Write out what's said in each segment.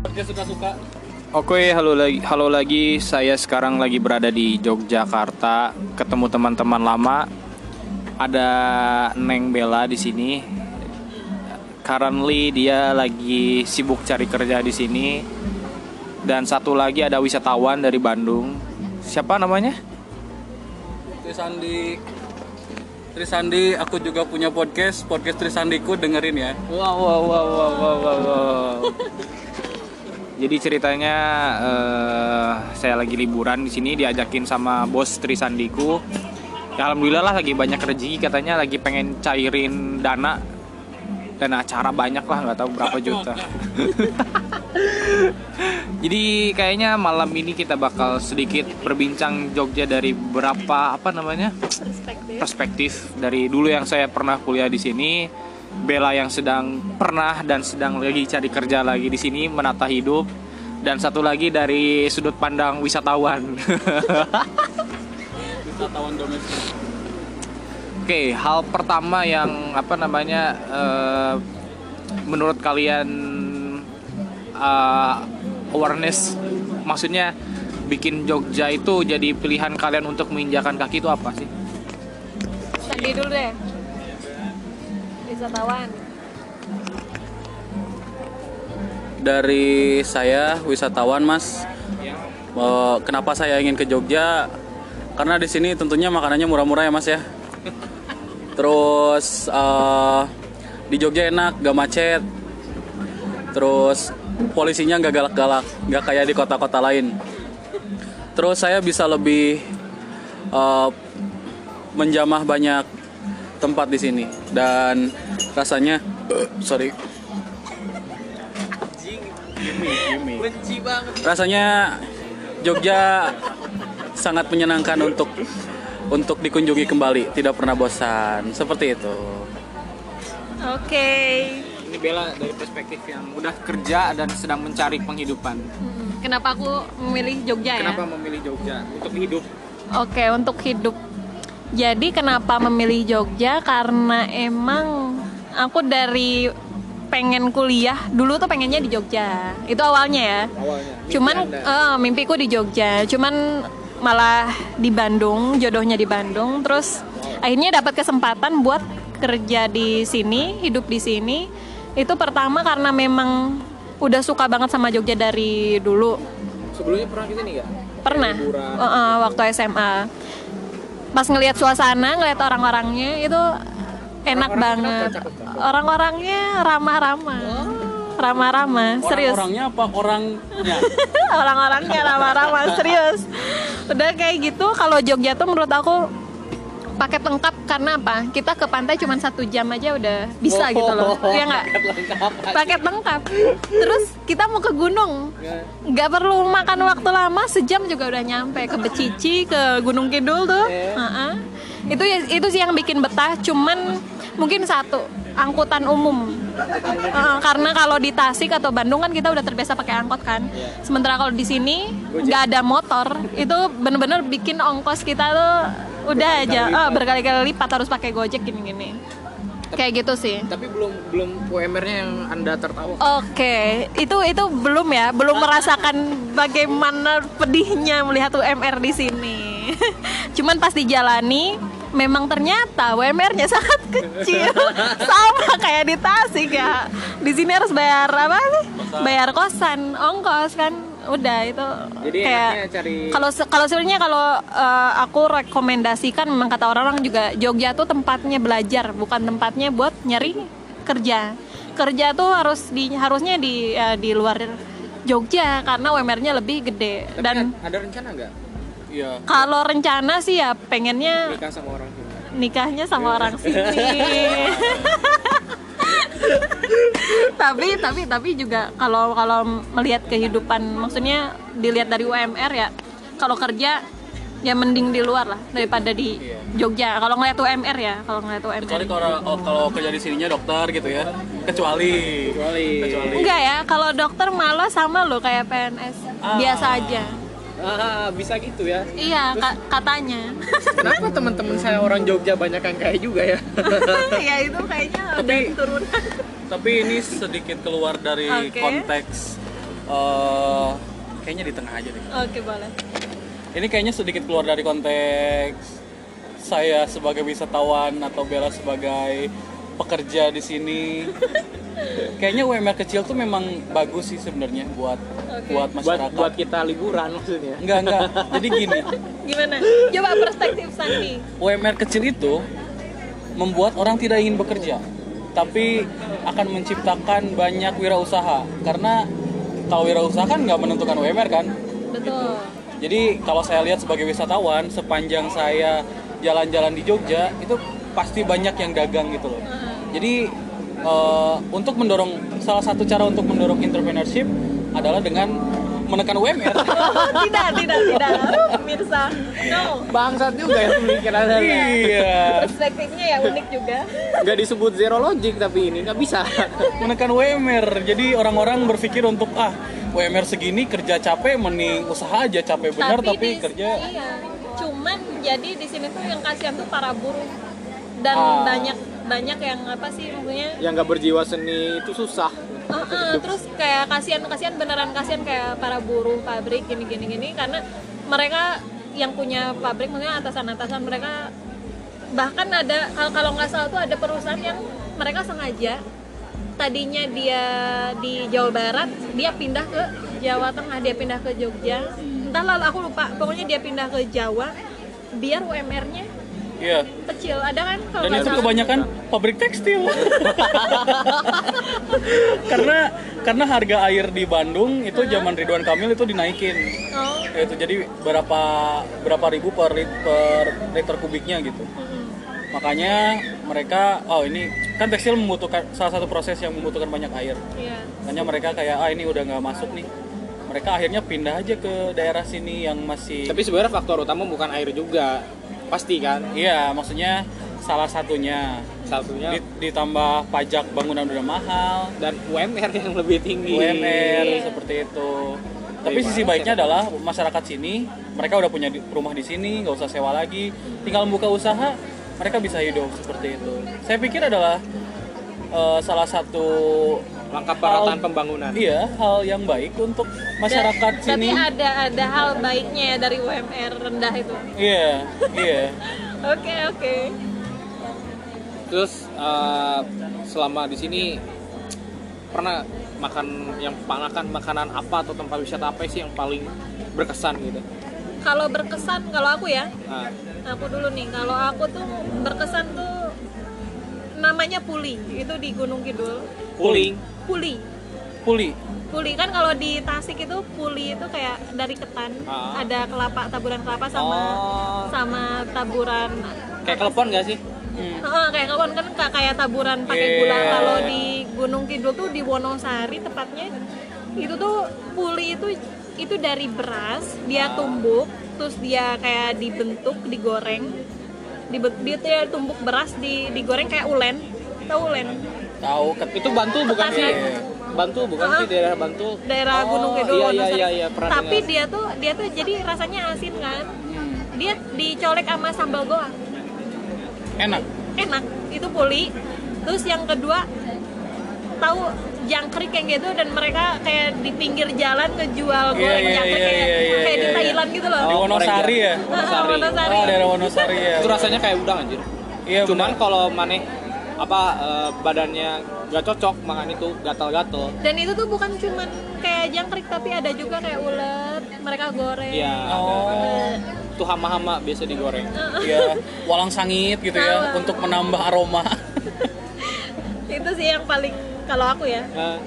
Kerja suka-suka. Oke, halo lagi. Halo lagi. Saya sekarang lagi berada di Yogyakarta, ketemu teman-teman lama. Ada Neng Bella di sini. Currently dia lagi sibuk cari kerja di sini. Dan satu lagi ada wisatawan dari Bandung. Siapa namanya? Trisandi Trisandi, aku juga punya podcast, podcast Trisandiku dengerin ya. Wow, wow, wow, wow, wow, wow, wow. Jadi ceritanya eh, saya lagi liburan di sini diajakin sama bos Trisandiku. Ya alhamdulillah lah lagi banyak rezeki katanya lagi pengen cairin dana dan acara banyak lah nggak tahu berapa juta. Jadi kayaknya malam ini kita bakal sedikit berbincang Jogja dari berapa apa namanya perspektif dari dulu yang saya pernah kuliah di sini, Bella yang sedang pernah dan sedang lagi cari kerja lagi di sini menata hidup, dan satu lagi dari sudut pandang wisatawan. Wisatawan domestik. Oke, hal pertama yang apa namanya eh, menurut kalian eh, awareness, maksudnya bikin Jogja itu jadi pilihan kalian untuk menginjakan kaki itu apa sih? Sandi dulu deh. Wisatawan. Dari saya wisatawan Mas, Eh, kenapa saya ingin ke Jogja? Karena di sini tentunya makanannya murah-murah ya Mas ya. Terus eh, di Jogja enak, gak macet. Terus polisinya nggak galak-galak, nggak kayak di kota-kota lain. Terus saya bisa lebih eh, menjamah banyak tempat di sini dan rasanya sorry rasanya Jogja sangat menyenangkan untuk untuk dikunjungi kembali tidak pernah bosan seperti itu Oke. Ini Bella dari perspektif yang udah kerja dan sedang mencari penghidupan. Hmm, Kenapa aku memilih Jogja ya? Kenapa memilih Jogja untuk hidup? Oke, untuk hidup. Jadi kenapa memilih Jogja? Karena emang aku dari pengen kuliah dulu tuh pengennya di Jogja. Itu awalnya ya. Awalnya. Cuman eh, mimpiku di Jogja. Cuman malah di Bandung, jodohnya di Bandung. Terus akhirnya dapat kesempatan buat kerja di sini, hidup di sini. Itu pertama karena memang udah suka banget sama Jogja dari dulu. sebelumnya pernah ke sini nggak? Pernah. Uh, uh, waktu SMA. Pas ngelihat suasana, ngelihat orang-orangnya itu enak Orang-orangnya banget. Orang-orangnya ramah-ramah. Ramah-ramah, serius. orang-orangnya apa orangnya Orang-orangnya ramah-ramah, serius. Udah kayak gitu kalau Jogja tuh menurut aku paket lengkap karena apa? Kita ke pantai cuma satu jam aja udah bisa gitu loh. Iya nggak? Paket lengkap. Terus kita mau ke gunung, nggak perlu makan waktu lama, sejam juga udah nyampe ke Becici, ke Gunung Kidul tuh. Heeh. Itu itu sih yang bikin betah. Cuman mungkin satu angkutan umum. Heeh, karena kalau di Tasik atau Bandung kan kita udah terbiasa pakai angkot kan. Sementara kalau di sini nggak ada motor, itu bener-bener bikin ongkos kita tuh udah aja eh, berkali-kali lipat harus pakai gojek gini-gini. Kayak gitu sih. Tapi belum belum UMR-nya yang anda tertawa. Oke, itu itu belum ya, belum merasakan bagaimana pedihnya melihat UMR di sini. Cuman pas dijalani, memang ternyata UMR-nya sangat kecil, sama kayak di Tasik ya. Di sini harus bayar apa sih? Bayar kosan, ongkos kan, udah itu Jadi kayak cari- kalau kalau sebenarnya kalau eh, aku rekomendasikan memang kata orang-orang juga Jogja tuh tempatnya belajar bukan tempatnya buat nyari kerja. Kerja tuh harus di harusnya di ya, di luar Jogja karena UMR-nya lebih gede. Tapi dan ada rencana nggak iya. Kalau rencana sih ya pengennya nikah sama orang sini? nikahnya sama orang sini tapi tapi tapi juga kalau kalau melihat kehidupan maksudnya dilihat dari UMR ya kalau kerja ya mending di luar lah daripada di Jogja. Kalau ngeliat UMR ya kalau ngeliat UMR kecuali kalau oh, kalau kerja di sininya dokter gitu ya. Kecuali. Kecuali. kecuali. Enggak ya kalau dokter malah sama lo kayak PNS biasa aja Ah, bisa gitu ya. iya ka- katanya Kenapa teman-teman saya orang Jogja banyak yang kayak juga ya? ya itu kayaknya udah Tapi- turunan tapi ini sedikit keluar dari Oke. konteks Eh, kayaknya di tengah aja deh. Oke, boleh. Ini kayaknya sedikit keluar dari konteks saya sebagai wisatawan atau Bella sebagai pekerja di sini. Kayaknya UMR kecil tuh memang bagus sih sebenarnya buat Oke. buat buat masyarakat. buat kita liburan maksudnya Enggak, enggak. Jadi gini, Gimana? Coba perspektif Sandi. UMR kecil itu membuat orang tidak ingin bekerja, tapi akan menciptakan banyak wirausaha. Karena kalau wirausaha kan nggak menentukan UMR kan. Betul. Jadi kalau saya lihat sebagai wisatawan, sepanjang saya jalan-jalan di Jogja, itu pasti banyak yang dagang gitu loh. Jadi eh, untuk mendorong salah satu cara untuk mendorong entrepreneurship adalah dengan menekan UMR. Oh, tidak, tidak, tidak. Pemirsa. No. bangsat juga ya pemikirannya iya, Perspektifnya ya unik juga. nggak disebut zero logic tapi ini nggak bisa menekan UMR. Jadi orang-orang berpikir untuk ah UMR segini kerja capek mending usaha aja capek benar tapi, di- kerja Iya. Cuman jadi di sini tuh yang kasihan tuh para buruh dan Ah. banyak banyak yang apa sih maksudnya? Yang nggak berjiwa seni itu susah. Uh, uh, terus kayak kasihan kasihan beneran kasihan kayak para buruh pabrik gini gini gini karena mereka yang punya pabrik maksudnya atasan atasan mereka bahkan ada kalau kalau nggak salah tuh ada perusahaan yang mereka sengaja tadinya dia di Jawa Barat dia pindah ke Jawa Tengah dia pindah ke Jogja. Entah lalu aku lupa pokoknya dia pindah ke Jawa biar UMR-nya Iya. kecil ada kan kalau Dan itu salah kebanyakan pabrik tekstil. karena karena harga air di Bandung itu zaman Ridwan Kamil itu dinaikin. oh Itu jadi berapa berapa ribu per lit- per liter kubiknya gitu. mm-mm. Makanya mereka oh ini kan tekstil membutuhkan salah satu proses yang membutuhkan banyak air. iya Makanya mereka kayak ah ini udah nggak masuk nih. Mereka akhirnya pindah aja ke daerah sini yang masih tapi sebenarnya faktor utama bukan air juga pasti kan Iya, maksudnya salah satunya satunya Di- ditambah pajak bangunan udah mahal, dan UMR yang lebih tinggi UMR Iya. seperti itu. Tapi sisi baiknya adalah masyarakat sini, mereka udah punya di- rumah di sini, nggak usah sewa lagi, tinggal buka usaha, mereka bisa hidup seperti itu. Saya pikir adalah eh, salah satu langkah peralatan pembangunan iya hal yang baik untuk masyarakat Da- sini. Tapi ada ada hal baiknya ya dari UMR rendah itu. Iya, iya. Oke oke. terus eh, selama di sini pernah makan yang makan makanan apa atau tempat wisata apa sih yang paling berkesan gitu Kalau berkesan kalau aku ya, nah, aku dulu nih. Kalau aku tuh berkesan tuh namanya Puli. Itu di Gunung Kidul. puling Puli. Puli. Puli kan kalau di Tasik itu puli itu kayak dari ketan, Ah. ada kelapa taburan kelapa sama oh sama taburan kayak telepon gak sih Hmm. Heeh, kayak kawan kan ka- kayak taburan pakai Iya. gula. Kalau di Gunung Kidul tuh di Wonosari tepatnya itu tuh puli itu itu dari beras, dia tumbuk, terus dia kayak dibentuk, digoreng. Dibe- Dia tuh ya tumbuk beras di digoreng kayak ulen. Tahu ulen? Tahu itu Bantul bukan Bekasi. sih Bantul bukan sih daerah Bantul Daerah Oh, Gunung Kidul iya iya iya, iya Tapi dengar. dia tuh dia tuh jadi rasanya asin kan. Dia dicolek sama sambal goa. Enak. enak itu puli terus yang kedua tahu jangkrik yang gitu dan mereka kayak di pinggir jalan ngejual Iya, goreng iya, jangkrik iya, kayak, iya, iya, kayak di iya. Thailand gitu loh Di Wonosari ya? Wonosari. Wonosari. Oh, daerah Wonosari ya. itu rasanya kayak udang anjir Iya, cuman benar. kalau maneh apa eh, badannya gak cocok makan itu gatal-gatal dan itu tuh bukan cuman kayak jangkrik tapi ada juga kayak ulet mereka goreng Iya, Oh. Eh, itu hama-hama biasa digoreng. Iya, walang sangit gitu ya untuk menambah aroma. itu sih yang paling kalau aku ya Nah,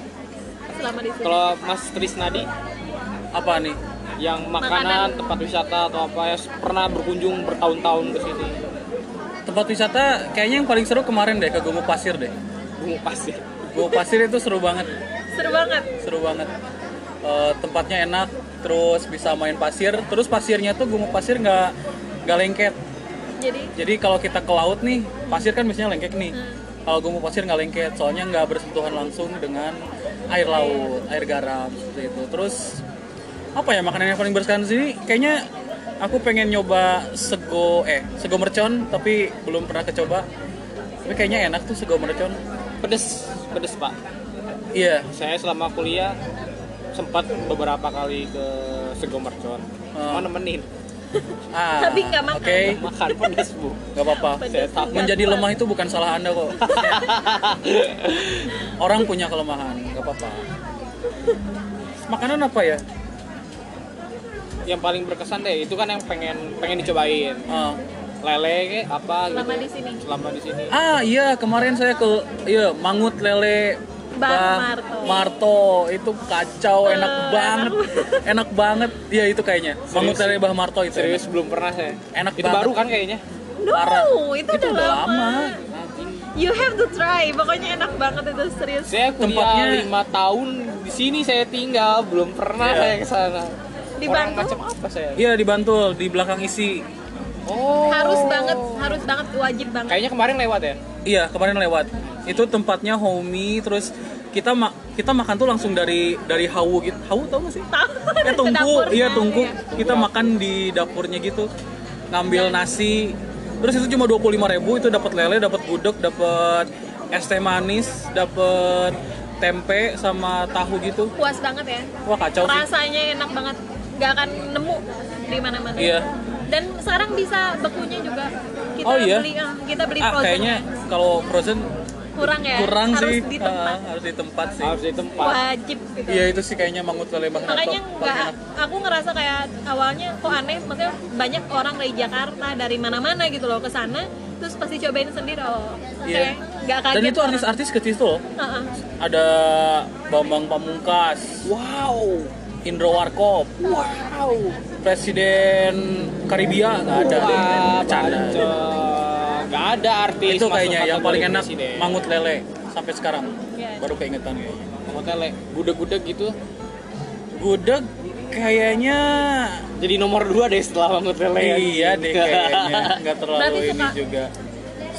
selama di sini kalau Mas Trisnadi Apa nih? yang makanan, Makanan. tempat wisata atau apa ya pernah berkunjung bertahun-tahun ke sini. Tempat wisata kayaknya yang paling seru kemarin deh ke Gumuk Pasir deh. Bumbu pasir. Gumuk Pasir itu seru banget, seru banget seru banget. Eh, tempatnya enak, terus bisa main pasir, terus pasirnya tuh Gumuk Pasir nggak nggak lengket. jadi Jadi kalau kita ke laut nih, pasir kan biasanya lengket nih. Hmm. Kalau Gumuk Pasir nggak lengket, soalnya nggak bersentuhan langsung dengan air laut, air garam seperti itu. Terus apa ya makanan yang paling berkesan di sini? Kayaknya aku pengen nyoba sego eh sego mercon tapi belum pernah kecoba. Tapi kayaknya enak tuh sego mercon. Pedes, pedes pak. Iya. Saya selama kuliah sempat beberapa kali ke Sego Mercon Ah. mau nemenin Ah, Tapi nggak makan. Oke, makan pedas bu nggak apa-apa. Menjadi lemah itu bukan salah anda kok. Orang punya kelemahan, nggak apa-apa. Makanan apa ya? yang paling berkesan deh itu kan yang pengen pengen dicobain Ah. lele apa Selama gitu di sini. selama di sini Ah iya kemarin saya ke iya Mangut Lele Bang Bah Marto. Marto itu kacau enak Eh, banget enak banget iya itu kayaknya Mangut Serius? Lele Bah Marto itu serius belum pernah saya Enak itu banget. baru kan kayaknya No, Parah. itu, Itu udah udah lama. lama. You have to try. Pokoknya enak banget itu serius. saya kuliah Tempatnya- lima tahun di sini saya tinggal belum pernah Iya. saya ke sana Di Bantul? macam apa saya iya di Bantul di belakang isi oh Harus banget, harus banget, wajib banget. kayaknya kemarin lewat ya iya kemarin lewat itu tempatnya homey terus kita ma kita makan tuh langsung dari dari hawu gitu hawu tau gak sih Tahu. tungku dapurnya, iya tungku iya. kita makan di dapurnya gitu ngambil nasi terus itu cuma 25.000 ribu itu dapat lele dapat gudeg dapat es teh manis dapat tempe sama tahu gitu Puas banget ya. wah kacau sih Rasanya enak banget. Gak akan nemu di mana-mana. Iya. Dan sekarang bisa bekunya juga. Kita Oh, iya? beli ah, kita beli ah frozen. kayaknya kalau frozen kurang ya. kurang harus sih di tempat. Ah, harus di tempat sih harus di tempat Wajib gitu. iya itu sih kayaknya mangut lele bang makanya nggak aku ngerasa kayak awalnya kok aneh maksudnya banyak orang dari Jakarta dari mana-mana gitu loh ke sana terus pasti cobain sendiri oh oke Iya. nggak kaget dan itu artis-artis kecil tuh loh Heeh. ada Bambang Pamungkas wow Indro Warkop wow Presiden Karibia nggak ada. Bercanda. Nggak ada artis itu kayaknya yang paling enak presiden. mangut lele sampai sekarang. Iya. baru keingetan kayaknya. Mangut lele. Gudeg-gudeg gitu. Gudeg kayaknya jadi nomor dua deh setelah mangut lele ya. iya deh kayaknya. Nggak terlalu Berarti ini suka? juga.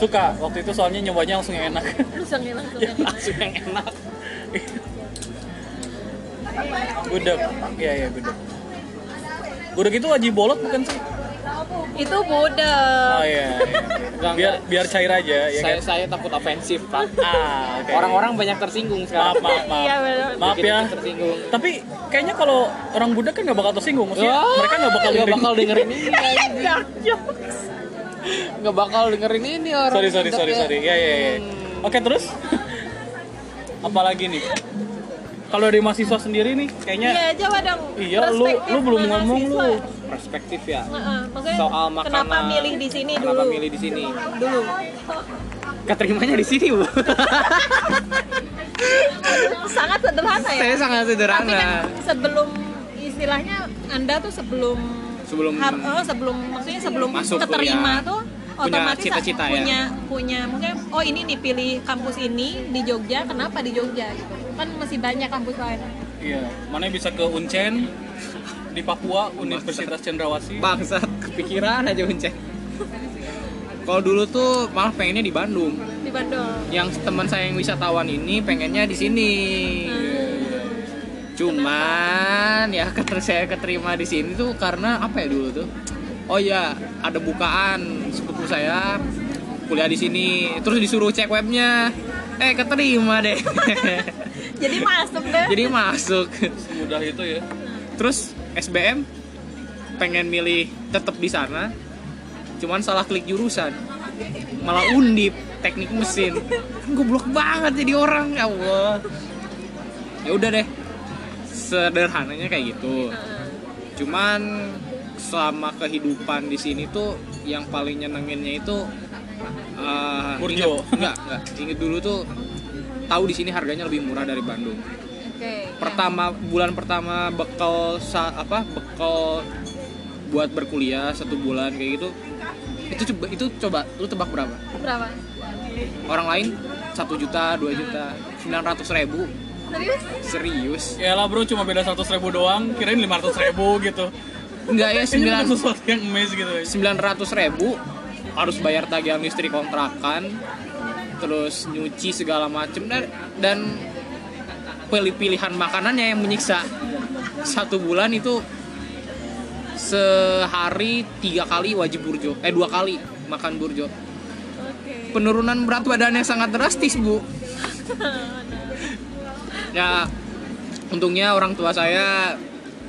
Suka. Waktu itu soalnya nyobanya langsung yang enak. Langsung ya langsung ya. langsung yang enak. Gudeg. Iya iya gudeg gudeg itu wajib bolot bukan sih? Itu bude oh iya, iya. Enggak, biar enggak. biar cair aja ya saya kan? saya takut ofensif pak. Ah oke. orang-orang banyak tersinggung maaf sekarang. maaf maaf. Iya, bener. maaf ya. Tersinggung. Tapi kayaknya kalau orang Buddha kan nggak bakal tersinggung. Maksudnya Wah, mereka nggak bakal nggak bakal dengerin ini Dark jokes. nggak bakal dengerin ini orang sorry sorry sorry Udah, sorry ya ya ya oke terus? Apalagi nih kalau dari mahasiswa sendiri nih kayaknya iya coba dong Iya, lu- lu belum mahasiswa. ngomong lu. perspektif ya. Heeh, maksudnya soal makanan kenapa milih di sini kenapa dulu? milih di sini? Dulu. Keterimanya di sini bu. Sangat sederhana ya. Saya sangat tapi sederhana kan sebelum istilahnya anda tuh sebelum Sebelum- har- oh, sebelum maksudnya sebelum Masuk keterima kuliah. tuh Punya otomatis cita-cita ya? punya punya maksudnya oh ini nih pilih kampus ini di Jogja kenapa di Jogja? gitu kan masih banyak kampus lain. Iya mana bisa ke Uncen di Papua Universitas Cendrawasih. Bangsat. Kepikiran aja unceng kalau dulu tuh malah pengennya di Bandung. Di Bandung. Yang teman saya yang wisatawan ini pengennya di sini. Cuman ya keter saya keterima di sini tuh karena apa ya dulu tuh? Oh ya ada bukaan sepupu saya kuliah di sini. Terus disuruh cek webnya. Eh keterima deh jadi masuk deh. Jadi masuk. Mudah itu ya. Terus SBM pengen milih tetap di sana. Cuman salah klik jurusan. Malah undip teknik mesin. Kan goblok banget jadi orang ya Allah. Ya udah deh. Sederhananya kayak gitu. Cuman selama kehidupan di sini tuh yang paling nyenenginnya itu eh, Burjo. inget- enggak enggak. Inget dulu tuh tahu di sini harganya lebih murah dari Bandung. Oke pertama bulan pertama bekal sa, apa bekal buat berkuliah satu bulan kayak gitu itu coba itu coba lu tebak berapa? Berapa? Orang lain satu juta dua juta sembilan ratus ribu. Serius? Serius. Ya lah bro cuma beda 100 ribu doang kirain 500 ribu gitu. Enggak ya sembilan sesuatu yang emes gitu sembilan ratus ribu harus bayar tagihan listrik kontrakan terus nyuci segala macem dan dan pilih pilihan makanannya yang menyiksa. Satu bulan itu sehari tiga kali wajib burjo eh dua kali makan burjo. Penurunan berat badannya sangat drastis bu. Ya untungnya orang tua saya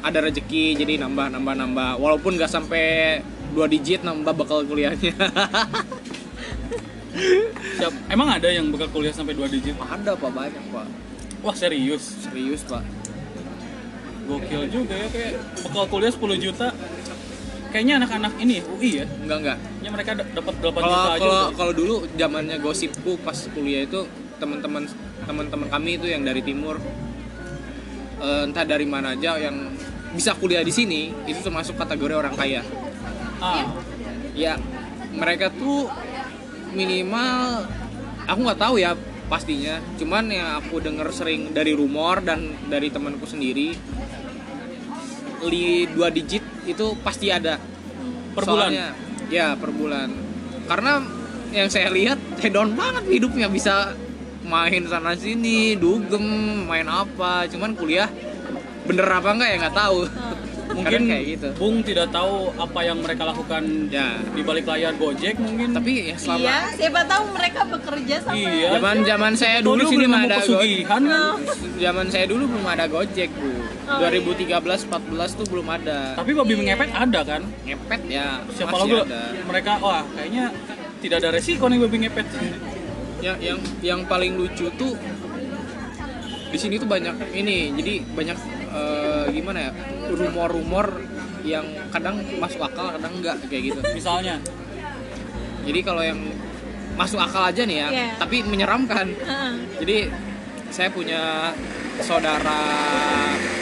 ada rezeki jadi nambah nambah nambah. Walaupun nggak sampai dua digit nambah bakal kuliahnya Siap. Emang ada yang bakal kuliah sampai 2 digit? ada pak. Banyak pak. Wah serius, serius pak. Gokil juga ya kayak bakal kuliah 10 juta. Kayaknya anak-anak ini UI ya, enggak enggak. Ya mereka dapat 8 kalau juta aja. kalau kalau dulu zamannya gosipku pas kuliah itu teman-teman teman-teman kami itu yang dari timur. Eh, entah dari mana aja yang bisa kuliah di sini itu termasuk kategori orang kaya. Ah, ya mereka tuh minimal aku nggak tahu ya pastinya. Cuman yang aku denger sering dari rumor dan dari temanku sendiri li dua digit itu pasti ada. Per bulan. Soalnya, ya per bulan. Karena yang saya lihat hedon banget hidupnya. Bisa main sana sini dugem main apa. Cuman kuliah bener apa enggak ya nggak tahu Mungkin Kadang kayak gitu Bung tidak tahu apa yang mereka lakukan ya di balik layar Gojek mungkin. tapi ya selama Iya, siapa tahu mereka bekerja sama Iya. zaman zaman saya Dulu di sini belum ada Gojek kan. zaman saya dulu belum ada Gojek bu Oh, 2013 14 tuh belum ada Tapi babi ngepet ada kan? ngepet ya Siapa ada mereka wah kayaknya tidak ada resiko nih babi ngepet. yang yang yang paling lucu tuh di sini tuh banyak ini jadi banyak gimana ya rumor-rumor yang kadang masuk akal kadang enggak kayak gitu. Misalnya, jadi kalau yang masuk akal aja nih ya Iya. tapi menyeramkan. Heeh. jadi saya punya saudara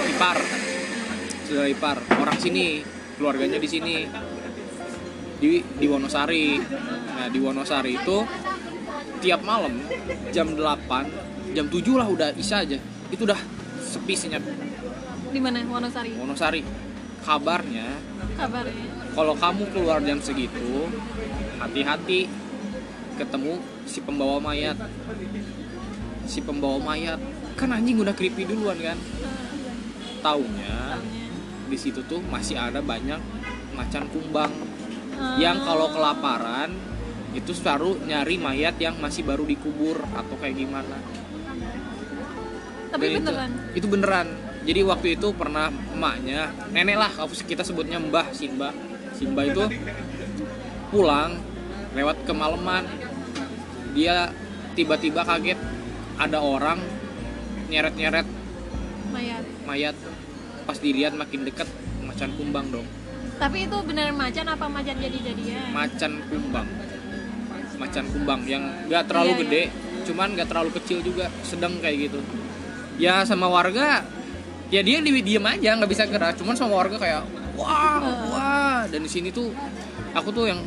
ipar. Saudara ipar orang sini keluarganya di sini. Di di Wonosari. Nah di Wonosari itu tiap malam jam 8 jam 7 lah udah isya aja. Itu udah sepi senyap Di mana? Wonosari? Wonosari. Kabarnya Kabarnya. kalau kamu keluar jam segitu hati-hati ketemu si pembawa mayat. Si pembawa mayat. Kan anjing udah creepy duluan kan? Taunya di situ tuh masih ada banyak macan kumbang. Yang kalau kelaparan itu selalu nyari mayat yang masih baru dikubur atau kayak gimana. Tapi Dan itu- beneran. itu, beneran jadi waktu itu pernah emaknya nenek lah kita sebutnya mbah Simba. Simba itu pulang lewat kemalaman. Dia tiba-tiba kaget ada orang nyeret-nyeret Mayat. mayat. Pas dilihat makin dekat macan kumbang dong. Tapi itu beneran macan apa macan jadi-jadian? macan kumbang. Macan kumbang yang nggak terlalu Iya, gede cuman nggak terlalu kecil juga sedang kayak gitu. Ya sama warga ya dia di diem aja nggak bisa gerak. Cuman sama warga kayak wah wah. Dan di sini tuh aku tuh yang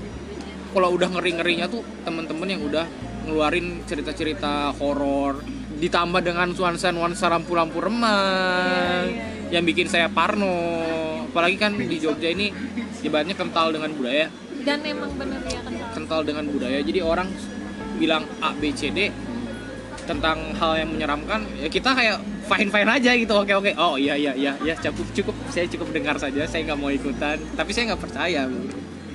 kalau udah ngeri ngerinya tuh temen-temen yang udah ngeluarin cerita-cerita horor. Ditambah dengan nuansa-nuansa lampu-lampu remang yang bikin saya parno. Apalagi kan di Jogja ini ibaratnya kental dengan budaya. Dan emang bener ya kental. kental dengan budaya. Jadi orang bilang A B C D tentang hal yang menyeramkan ya kita kayak fine fine aja gitu. Oke oke. Oh iya iya iya ya cukup cukup. Saya cukup dengar saja saya nggak mau ikutan. Tapi saya nggak percaya.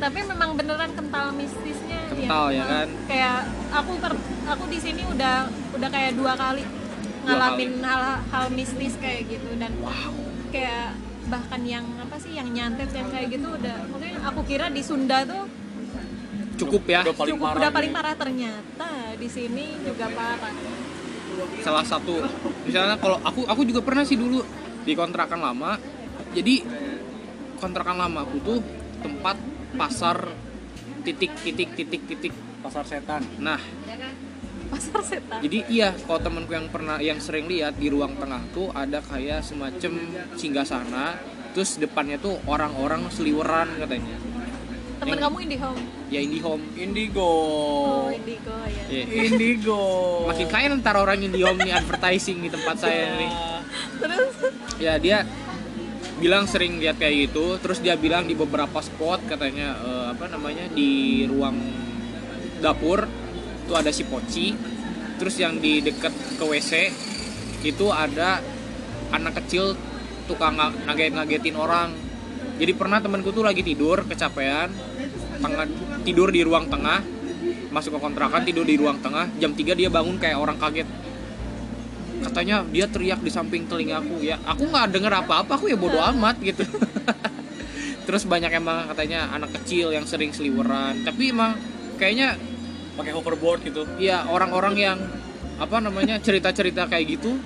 Tapi memang beneran kental mistisnya. Kental, ya kan? Kayak aku per- aku di sini udah udah kayak dua kali ngalamin hal hal mistis kayak gitu. Dan kayak bahkan yang apa sih yang nyantet yang kayak gitu udah. Maksudnya aku kira di Sunda tuh cukup ya Udah paling cukup parah. udah paling parah ternyata di sini juga parah. salah satu misalnya kalau aku aku juga pernah sih dulu di kontrakan lama jadi kontrakan lama aku tuh tempat pasar titik titik titik titik Pasar setan. nah Pasar setan. Jadi iya, kalau temanku yang pernah yang sering lihat di ruang tengah tuh ada kayak semacam singgasana, terus depannya tuh orang-orang seliweran katanya. Temen yang- kamu IndiHome. Ya IndiHome. Indigo. Oh, Indigo ya. Iya. Indigo. Makin kaya ntar orang IndiHome nih advertising di tempat saya nih. Terus Ya dia bilang sering lihat kayak gitu, terus dia bilang di beberapa spot katanya eh, apa namanya di ruang dapur tuh ada si poci, terus yang di deket ke WC itu ada anak kecil tukang nga- ngaget-ngagetin orang. Jadi pernah temanku tuh lagi tidur kecapean, tengah tidur di ruang tengah, masuk ke kontrakan tidur di ruang tengah, jam 3 dia bangun kayak orang kaget. katanya dia teriak di samping telingaku ya aku nggak denger apa-apa aku ya bodo amat gitu. Terus banyak emang katanya anak kecil yang sering seliweran. Tapi emang kayaknya pakai hoverboard gitu. Ya orang-orang yang apa namanya cerita-cerita kayak gitu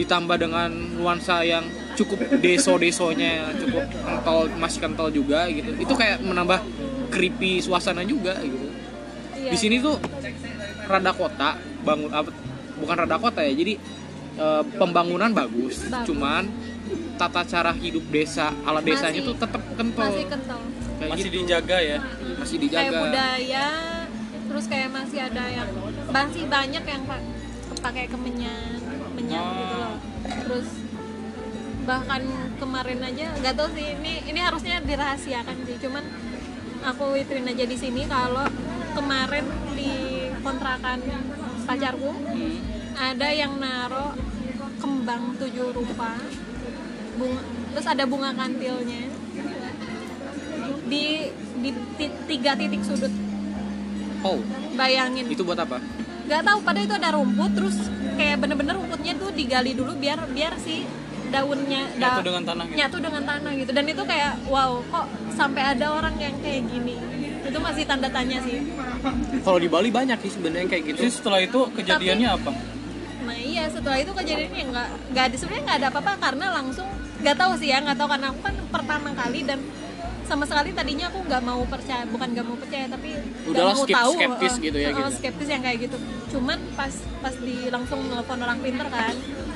ditambah dengan nuansa yang cukup deso-desonya cukup kental masih kental juga gitu itu kayak menambah creepy suasana juga gitu Iya. di sini tuh rada kota bangun apa bukan rada kota ya jadi eh, pembangunan bagus, Bagus. cuman tata cara hidup desa ala desanya Masih- tuh tetap kental masih kental Kayak masih gitu. dijaga ya masih kayak dijaga budaya terus kayak masih ada yang masih banyak yang pak pakai kemenyan menyan Oh. gitu loh terus bahkan kemarin aja nggak tahu sih ini ini harusnya dirahasiakan sih. Cuman aku ituin aja di sini kalau kemarin di kontrakan pacarku Hmm. ada yang naro kembang tujuh rupa bunga terus ada bunga kantilnya. Di di ti- tiga titik sudut. Oh bayangin. itu buat apa? Nggak tahu pada itu ada rumput terus kayak bener-bener rumputnya tuh digali dulu biar biar si daunnya Nyatu dengan tanah. gitu. nyatu dengan tanah gitu. Dan itu kayak wow kok sampai ada orang yang kayak gini? Itu masih tanda tanya sih. Kalau di Bali banyak sih sebenarnya kayak gitu. Terus setelah itu kejadiannya apa? Nah iya setelah itu kejadiannya nggak nggak ada sebenarnya nggak ada apa-apa karena langsung nggak tahu sih ya nggak tahu karena aku kan pertama kali dan sama sekali tadinya aku nggak mau percaya bukan nggak mau percaya tapi nggak Udahlah, mau skep- tahu skeptis eh, gitu ya, eh, gitu. skeptis yang kayak gitu. Cuman pas pas di langsung nelfon orang pinter kan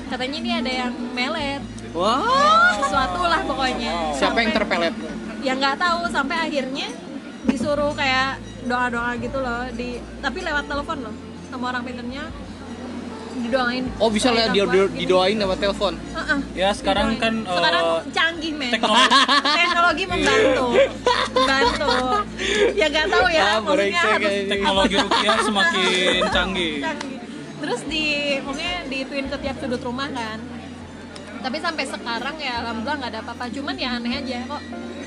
katanya ini ada yang melet wah. Sesuatu lah pokoknya. Siapa yang Sampai- terpelet? Ya nggak tahu. Sampai akhirnya disuruh kayak doa doa gitu loh. Di tapi lewat telepon loh. Sama orang pinternya. Didoain. Oh bisa lah dia gitu. didoain lewat telepon? Heeh. ya sekarang Didoain. kan sekarang eh, canggih men. teknologi teknologi membantu. Membantu. Ya nggak tahu ya Ah, maksudnya harus kayak teknologi rukiah semakin canggih. Canggih. Terus di maksudnya diituin ke tiap sudut rumah kan. Tapi sampai sekarang ya alhamdulillah nggak ada apa-apa. Cuman ya aneh aja kok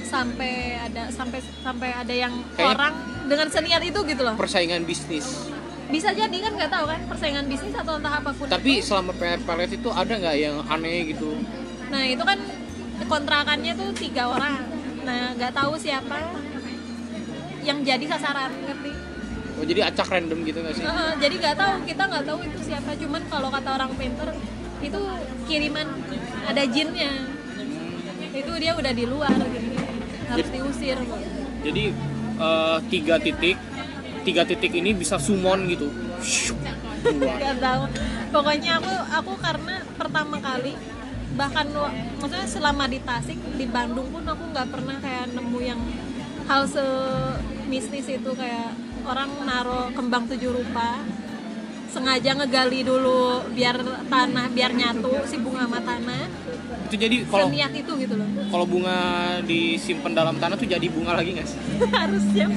sampai ada sampai sampai ada yang Kayaknya- orang dengan seniat itu gitu loh. persaingan bisnis. Bisa jadi kan nggak tahu kan persaingan bisnis atau entah apa pun tapi itu. selama pelet itu ada nggak yang aneh gitu? Nah itu kan kontrakannya tuh tiga orang. Nah nggak tahu siapa yang jadi sasaran ngerti oh jadi acak random gitu nggak sih? Heeh, jadi nggak tahu kita nggak tahu itu siapa. Cuman kalau kata orang pinter itu kiriman ada jinnya. Itu dia udah di luar gitu harus diusir jadi eh, tiga titik tiga titik ini bisa summon gitu. Nggak tahu. Pokoknya aku aku karena pertama kali bahkan maksudnya selama di Tasik di Bandung pun aku nggak pernah kayak nemu yang hal semistis itu kayak orang naro kembang tujuh rupa sengaja ngegali dulu biar tanah biar nyatu si bunga sama tanah. Itu jadi kalau seniat itu gitu loh. kalau bunga disimpan dalam tanah tuh jadi bunga lagi nggak sih? Harusnya.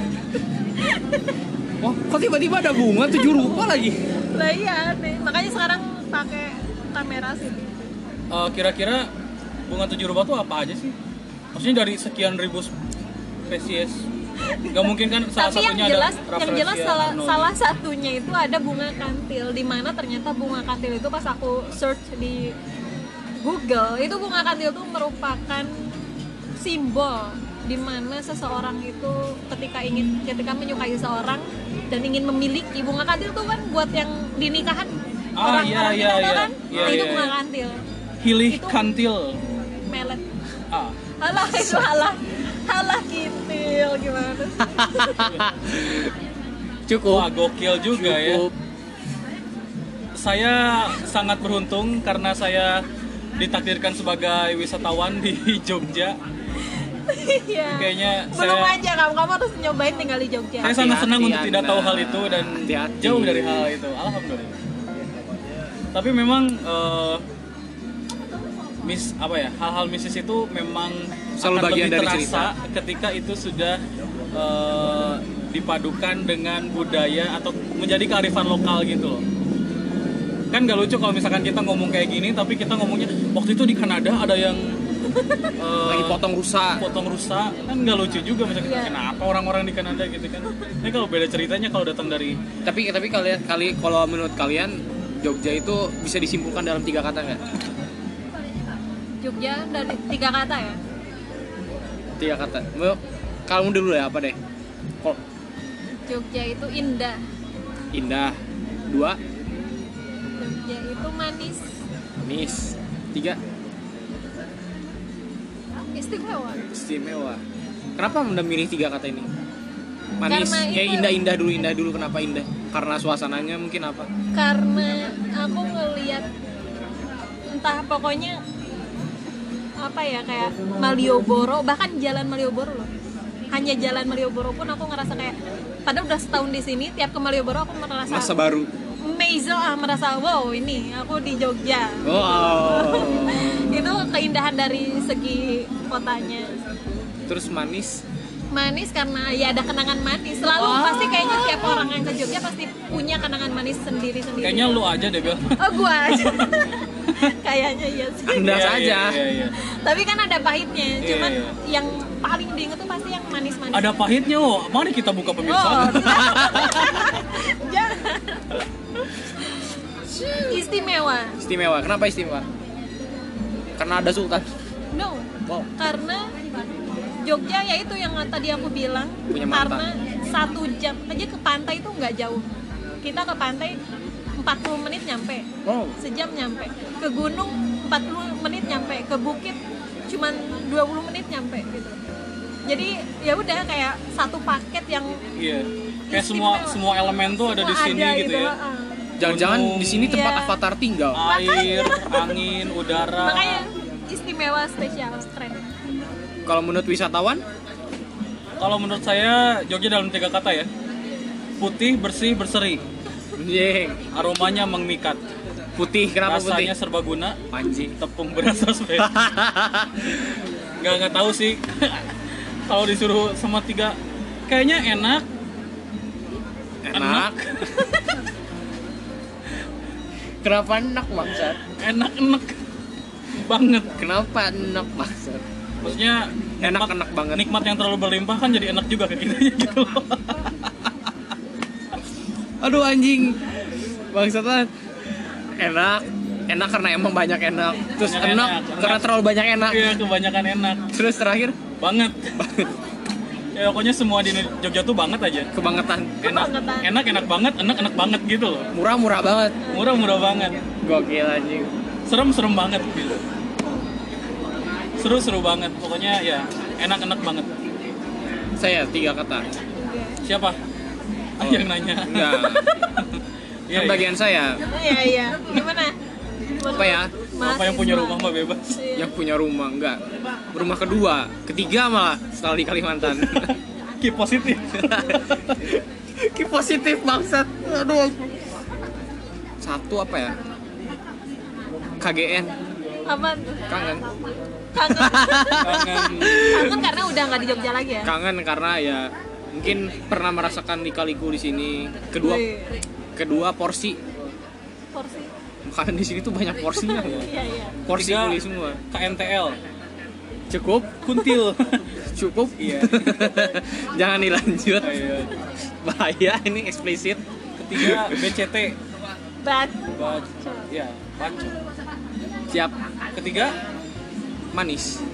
Wah kok tiba-tiba ada bunga tujuh rupa lagi? Lah iya aneh. Makanya sekarang pakai kamera sih. Eh, kira-kira bunga tujuh rupa tuh apa aja sih? Maksudnya dari sekian ribu spesies nggak mungkin kan salah tapi yang jelas ada yang jelas Rafflesia salah salah satunya itu ada bunga kantil di mana ternyata bunga kantil itu pas aku search di Google itu bunga kantil itu merupakan simbol di mana seseorang itu ketika ingin ketika menyukai seseorang dan ingin memiliki bunga kantil tuh kan buat yang di nikahan. Ah, orang iya, orang iya, iya. kan? Iya, nah, itu iya, bunga iya. kantil. Hilih Itu- kantil. melet. Ah. Halah itu halah halah kintil gimana cukup. Wah gokil juga ya. Cukup. Saya sangat beruntung karena saya ditakdirkan sebagai wisatawan di Jogja. Iya. kayaknya belum saya aja kamu kamu harus nyobain tinggal di Jogja. Saya sangat senang untuk tidak Anda. tahu hal itu dan Hati-hati. jauh dari hal itu. Alhamdulillah. Tapi memang eh, mis apa ya hal-hal mistis itu memang Selalu akan bagian lebih dari terasa ketika itu sudah eh, dipadukan dengan budaya atau menjadi kearifan lokal gitu loh. Kan gak lucu kalau misalkan kita ngomong kayak gini tapi kita ngomongnya waktu itu di Kanada ada yang eh, lagi potong rusa potong rusa kan nggak lucu juga misalnya Iya. kenapa orang-orang di Kanada gitu kan? Ini kalau beda ceritanya kalau datang dari tapi tapi kalian kali kalau menurut kalian Jogja itu bisa disimpulkan dalam tiga kata nggak? Jogja dari tiga kata ya Tiga kata. Mau kamu dulu ya apa deh? Kok Jogja itu indah indah. Dua, Jogja itu manis manis. Tiga, istimewa istimewa. Kenapa anda milih tiga kata ini? Manis, Karena ya itu- indah-indah dulu, indah dulu. Kenapa indah? Karena suasananya mungkin apa? karena aku ngelihat entah pokoknya apa ya kayak Malioboro bahkan jalan Malioboro loh hanya jalan Malioboro pun aku ngerasa kayak padahal udah setahun di sini tiap ke Malioboro aku merasa Masa baru. amazed ah merasa wow ini aku di Jogja Wow. itu keindahan dari segi kotanya Terus manis. manis karena ya ada kenangan manis selalu pasti kayaknya tiap orang yang ke Jogja pasti punya kenangan manis sendiri sendiri Kayaknya lu aja deh Bel. oh gua aja kayaknya iya sih Anda Iya, saja. Iya, iya, iya. tapi kan ada pahitnya Iya, cuman iya. yang paling diinget tuh pasti yang manis-manis Ada pahitnya oh. Mari kita buka oh pemirsa. jangan istimewa Istimewa. Kenapa istimewa? Karena ada sultan. no Wow. karena Jogja ya itu yang tadi aku bilang Punya mantan. karena satu jam aja ke pantai itu nggak jauh kita ke pantai 40 menit nyampe Wow. sejam nyampe ke gunung 40 menit nyampe ke bukit cuman 20 menit nyampe gitu jadi ya udah kayak satu paket yang Iya. Kayak semua Istimewa. semua elemen tuh ada di sini gitu ya. heeh. Jangan-jangan di sini tempat Iya. avatar tinggal. Air, angin, udara. makanya istimewa spesial keren Kalau menurut wisatawan, Kalau menurut saya Jogja dalam tiga kata ya. Putih, bersih, berseri. Anjing. Aromanya memikat. Putih, kenapa putih? Rasanya serbaguna. Anjing. Tepung berasa spesial. nggak nggak tahu sih. Kalau disuruh sama tiga, kayaknya enak. Enak. kenapa enak maksud? Enak enak banget. Kenapa enak maksud? Maksudnya Enak nikmat- enak banget. Nikmat yang terlalu berlimpah kan jadi enak juga kita gitu loh. Aduh anjing. Maksudnya enak. Enak karena emang banyak enak. Terus Banyak enak, enak. karena terlalu banyak enak. Iya kebanyakan enak Terus terakhir banget. ya pokoknya semua di Jogja tuh banget aja. kebangetan. Enak, Kebangetan. enak enak banget, enak enak banget gitu loh. Murah-murah banget. Murah murah banget. Gokil anjing. Serem serem banget gitu. Seru seru banget. Pokoknya ya enak enak banget. Saya tiga kata. Siapa? Ah, yang nanya. Enggak. Iya, Kan iya. bagian saya. iya iya gimana Apa ya? Apa yang punya rumah mah bebas. Yang punya rumah enggak. Rumah kedua, ketiga malah setelah di Kalimantan. Keep positif. Ki positif bangsat. Aduh. Satu apa ya? KGN apa tuh kangen. kangen Kangen. kangen karena udah nggak di Jogja lagi ya Kangen karena ya mungkin pernah merasakan di Kaliku di sini. Kedua kedua porsi. porsi Makanan di sini tuh banyak porsinya. iya iya Porsi beli semua. KNTL. Cukup? Kuntil. Cukup? Iya. Jangan dilanjut. Iya. Bahaya ini eksplisit. Ketiga BCT. bat Bac ya, baco. Siap. Ketiga Manis.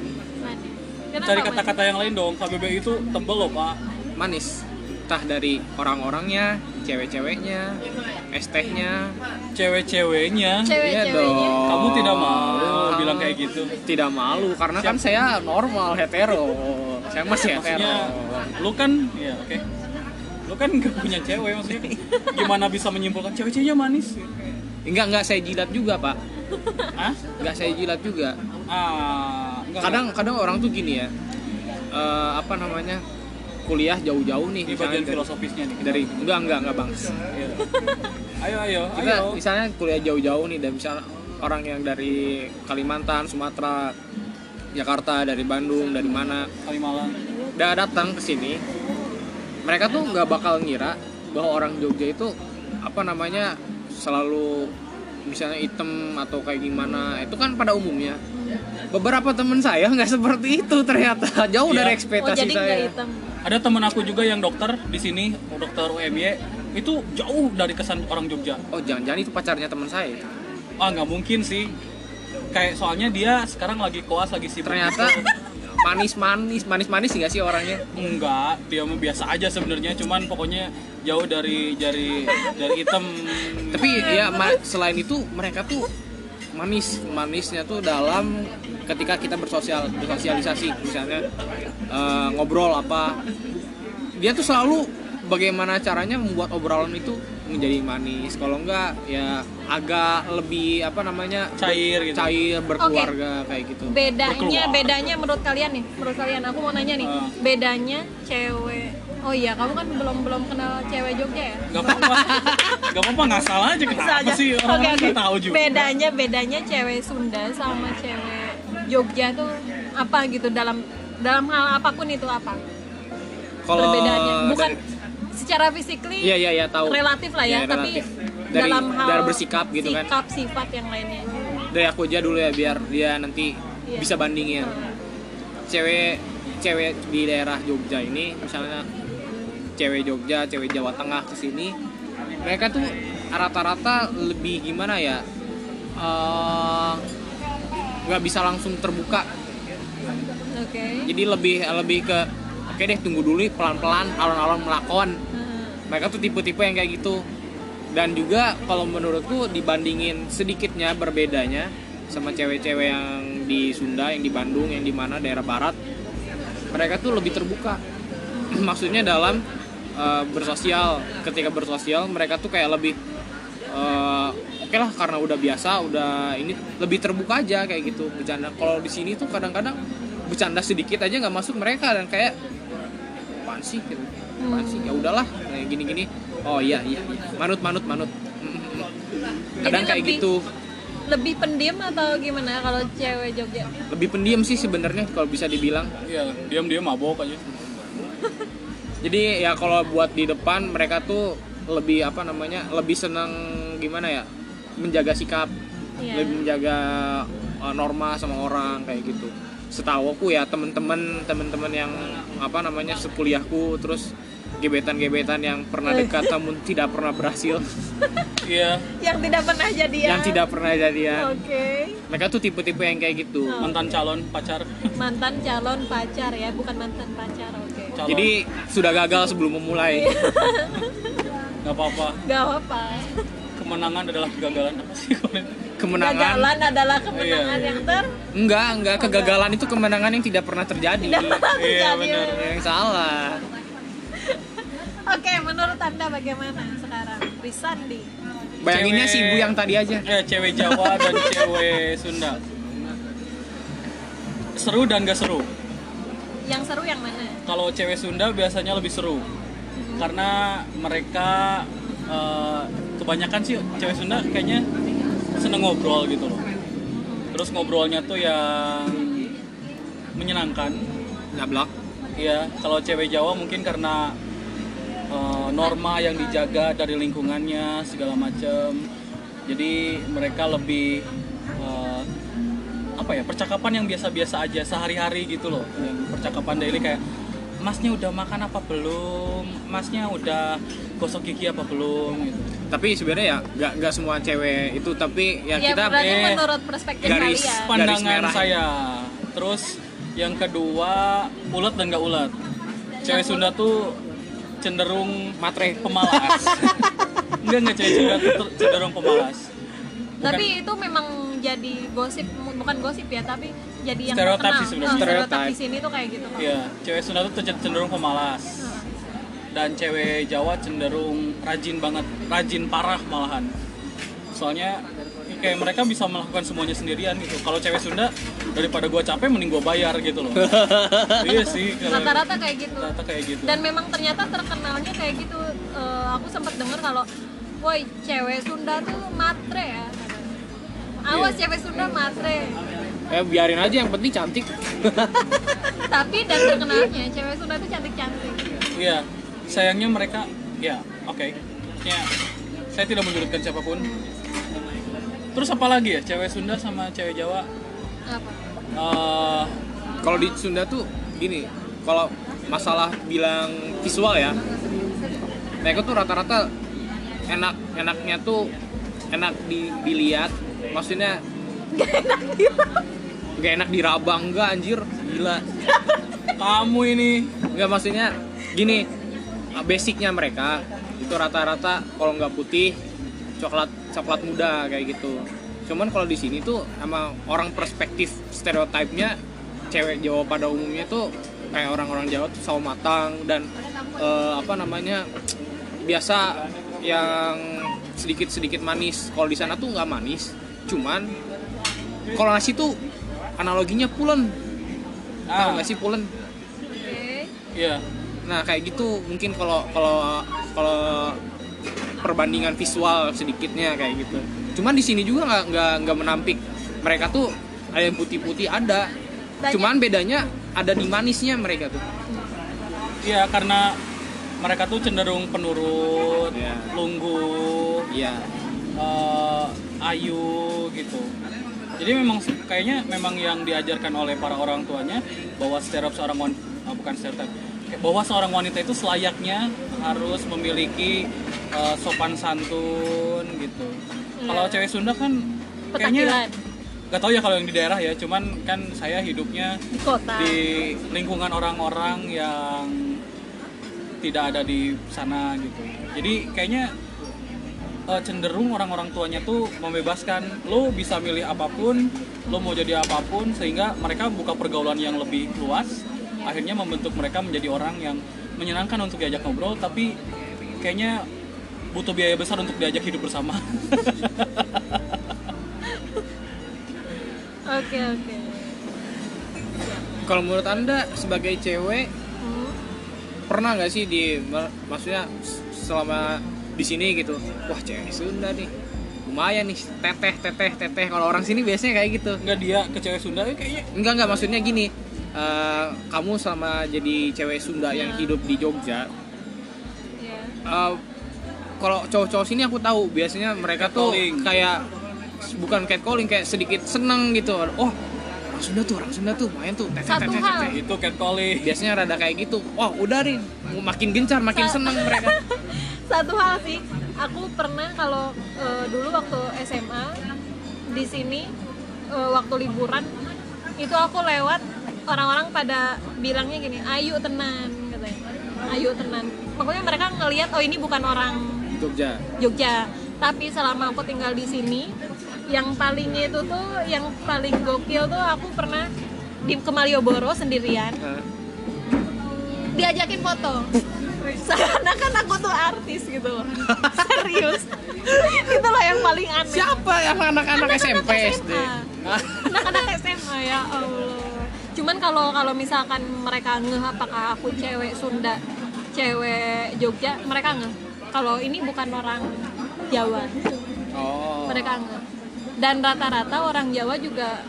Kenapa, cari kata-kata yang lain dong. KBBI itu tebel loh, Pak. Manis. Entah dari orang-orangnya, cewek-ceweknya, es tehnya. Cewek-ceweknya. cewek-ceweknya Iya dong. Kamu tidak malu bilang kayak gitu. Tidak malu karena kan saya normal hetero. Saya masih hetero. Maksudnya lu kan ya oke. Lu kan gak punya cewek maksudnya. Gimana bisa menyimpulkan cewek-ceweknya manis? Enggak enggak saya jilat juga, Pak. Hah? Enggak saya jilat juga. Ah, enggak. Kadang kadang orang tuh gini ya. eh, apa namanya? Kuliah jauh-jauh nih di misalnya bagian dari, filosofisnya nih. dari enggak enggak enggak, Bang. Iya. Ayo ayo Kita ayo. misalnya kuliah jauh-jauh nih dan misalnya orang yang dari Kalimantan, Sumatera, Jakarta, dari Bandung, dari mana Kalimalang. udah datang ke sini mereka tuh nggak bakal ngira bahwa orang Jogja itu apa namanya selalu misalnya hitam atau kayak gimana itu kan pada umumnya beberapa temen saya nggak seperti itu ternyata jauh Iya. dari oh ekspektasi jadi nggak saya hitam Ada temen aku juga yang dokter di sini, dokter UMY. itu jauh dari kesan orang Jogja Oh jangan-jangan itu pacarnya teman saya. ah nggak mungkin sih kayak soalnya dia sekarang lagi koas lagi sibuk Ternyata manis-manis, manis-manis nggak sih orangnya? enggak dia mah biasa aja sebenarnya cuman pokoknya jauh dari dari dari hitam Tapi ya selain itu mereka tuh manis, manisnya tuh dalam ketika kita bersosial, bersosialisasi misalnya eh, ngobrol apa. Dia tuh selalu bagaimana caranya membuat obrolan itu menjadi manis. Kalau enggak ya agak lebih apa namanya? cair gitu cair berkeluarga kayak gitu. bedanya Berkeluar. bedanya menurut kalian nih menurut kalian aku mau nanya nih Ah. bedanya cewek oh iya kamu kan belum belum kenal cewek Jogja ya nggak apa-apa nggak apa-apa nggak salah aja Bisa kenapa aja. sih orang Oke, kan nggak tahu juga bedanya bedanya cewek Sunda sama cewek Jogja tuh apa gitu dalam dalam hal apa pun itu apa Kalau perbedaannya bukan dari- secara physically Iya iya iya tahu. relatif lah ya, Iya, tapi. Dari- dalam hal dari bersikap gitu kan. sikap sifat yang lainnya Dari aku aja dulu ya biar dia nanti Iya. bisa bandingin. Cewek cewek di daerah Jogja ini misalnya cewek Jogja, cewek Jawa Tengah ke sini mereka tuh rata-rata lebih gimana ya? eh, nggak bisa langsung terbuka. oke Jadi lebih lebih ke oke deh tunggu dulu pelan-pelan alon-alon melakon. Hmm. mereka tuh tipe-tipe yang kayak gitu dan juga kalau menurutku dibandingin sedikitnya berbedanya sama cewek-cewek yang di Sunda yang di Bandung yang di mana daerah barat mereka tuh lebih terbuka maksudnya dalam eh, bersosial. Ketika bersosial mereka tuh kayak lebih eh, oke lah karena udah biasa udah ini lebih terbuka aja kayak gitu. Bercanda. Kalau di sini tuh kadang-kadang bercanda sedikit aja nggak masuk mereka dan kayak apaan sih? Gitu. Apaan sih? Ya udahlah kayak gini-gini. Oh iya iya iya. manut manut manut. Kadang kayak lebih- gitu. lebih pendiam atau gimana kalau cewek Jogja? Lebih pendiam sih sebenarnya kalau bisa dibilang. Iya diam-diam mabok aja jadi ya kalau buat di depan mereka tuh lebih apa namanya lebih senang gimana ya? Menjaga sikap Iya. lebih menjaga uh, norma sama orang kayak gitu. Setahu aku ya temen-temen temen-temen yang apa namanya sekuliahku terus gebetan-gebetan yang pernah dekat namun tidak pernah berhasil. Iya. Yang tidak pernah jadian. Yang tidak pernah jadian. Oke. Mereka tuh tipe-tipe yang kayak gitu. Mantan calon pacar. Mantan calon pacar ya bukan mantan pacar calon. Jadi sudah gagal sebelum memulai. Nggak apa-apa. Gak apa kemenangan adalah kegagalan apa sih? Kemenangan. Gagalan adalah kemenangan Iya, iya. yang ter enggak enggak kegagalan itu kemenangan yang tidak pernah terjadi. Tidak pernah Iya, terjadi. benar. yang salah. Oke, menurut anda bagaimana sekarang? Risandi. bayanginnya Cewek- si ibu yang tadi aja. Eh cewek Jawa dan cewek Sunda. Seru dan gak seru? Yang seru yang mana? Kalau cewek Sunda biasanya lebih seru karena mereka eh, kebanyakan sih cewek Sunda kayaknya seneng ngobrol gitu loh terus ngobrolnya tuh yang menyenangkan nyablak Iya, kalau cewek Jawa mungkin karena eh, norma yang dijaga dari lingkungannya segala macam. Jadi mereka lebih eh, apa ya percakapan yang biasa-biasa aja sehari-hari gitu loh. Yang percakapan daily kayak Masnya udah makan apa belum? Masnya udah gosok gigi apa belum? Gitu. tapi sebenarnya ya nggak nggak semua cewek itu tapi ya, Ya, kita eh, menurut perspektif garis- kalian. Pandangan merah. saya. Terus yang kedua ulet dan gak ulet. Cewek Sunda tuh cenderung matre pemalas. enggak enggak cewek Sunda tuh cenderung pemalas. Bukan- Tapi itu memang jadi gosip, bukan gosip ya, tapi jadi yang Stereotip terkenal. sih sebenarnya. Oh, stereotip Stereotip. di sini tuh kayak gitu. Pak. Iya, cewek Sunda tuh cenderung pemalas. Heeh. Dan cewek Jawa cenderung rajin banget, rajin parah malahan. Soalnya kayak mereka bisa melakukan semuanya sendirian gitu. Kalau cewek Sunda daripada gua capek mending gua bayar gitu loh. iya sih. Rata-rata kayak gitu. Rata kayak gitu. Dan memang ternyata terkenalnya kayak gitu. Eh, aku sempat dengar kalau, woi cewek Sunda tuh matre ya. Awas Iya. cewek Sunda matre. eh biarin aja yang penting cantik Tapi dan terkenalnya cewek Sunda tuh cantik-cantik. Iya, sayangnya mereka, ya oke, ya saya tidak menyudutkan siapa pun. Terus apa lagi ya, cewek Sunda sama cewek Jawa? Apa? Eh, kalau di Sunda tuh gini kalau masalah bilang visual ya mereka tuh rata-rata enak enaknya tuh enak di, dilihat maksudnya gak enak diraba enggak anjir. Gila. Kamu ini. Enggak maksudnya gini. Uh, basicnya mereka itu rata-rata kalau nggak putih coklat coklat muda kayak gitu. Cuman kalau di sini tuh sama orang perspektif stereotipnya cewek Jawa pada umumnya tuh kayak orang-orang Jawa tuh sawo matang dan eh, apa namanya biasa yang sedikit-sedikit manis. Kalau di sana tuh nggak manis cuman kalau nasi tuh analoginya pulen tahu Ah. nggak sih pulen Oke. Iya Nah kayak gitu mungkin kalau kalau kalau perbandingan visual sedikitnya kayak gitu. Cuman di sini juga nggak nggak nggak menampik mereka tuh ada yang putih-putih ada. Banyak. Cuman bedanya ada di manisnya mereka tuh. Iya karena mereka tuh cenderung penurut, Iya. lungguh, Iya. eh, ayu gitu. Jadi memang kayaknya memang yang diajarkan oleh para orang tuanya bahwa stereotip seorang wanita bukan stereotip bahwa seorang wanita itu selayaknya harus memiliki eh, sopan santun gitu. Kalau Iya. cewek Sunda kan kayaknya nggak tahu ya kalau yang di daerah ya, cuman kan saya hidupnya di kota. di lingkungan orang-orang yang tidak ada di sana gitu. Jadi kayaknya eh, cenderung orang-orang tuanya tuh membebaskan lo bisa milih apa pun, lo mau jadi apa pun sehingga mereka buka pergaulan yang lebih luas. Akhirnya membentuk mereka menjadi orang yang menyenangkan untuk diajak ngobrol tapi kayaknya butuh biaya besar untuk diajak hidup bersama. Oke oke. Kalau menurut anda sebagai cewek Hmm. pernah nggak sih di ma- maksudnya selama di sini gitu, wah cewek Sunda nih lumayan nih teteh teteh teteh kalau orang sini biasanya kayak gitu Enggak dia ke cewek Sunda eh, kayaknya Enggak enggak maksudnya gini. eh, kamu selama jadi cewek Sunda yang hidup di Jogja, Iya. eh, kalau cowok-cowok sini aku tahu biasanya mereka tuh Catcalling. kayak bukan catcalling kayak sedikit seneng gitu. Oh, orang Sunda tuh, orang Sunda tuh main tuh teteh Satu teteh hal. teteh. itu catcalling. Biasanya rada kayak gitu. Wah, udah nih, mau makin gencar, makin Sa- seneng mereka. Satu hal sih, aku pernah kalau eh, dulu waktu SMA di sini eh, waktu liburan itu aku lewat orang-orang pada bilangnya gini, ayu tenan katanya, ayu tenan. Pokoknya mereka ngelihat oh ini bukan orang Jogja. Jogja. Tapi selama aku tinggal di sini, yang palingnya itu tuh, yang paling gokil tuh aku pernah di ke Malioboro sendirian, diajakin foto. Seakan-akan aku tuh artis gitu loh. Serius. itu loh yang paling aneh. Siapa yang anak-anak SMP SD? Anak-anak SMA ya Allah. Cuman kalau kalau misalkan mereka ngeh apakah aku cewek Sunda, cewek Jogja, mereka ngeh. Kalau ini bukan orang Jawa, Oh. mereka ngeh. Dan rata-rata orang Jawa juga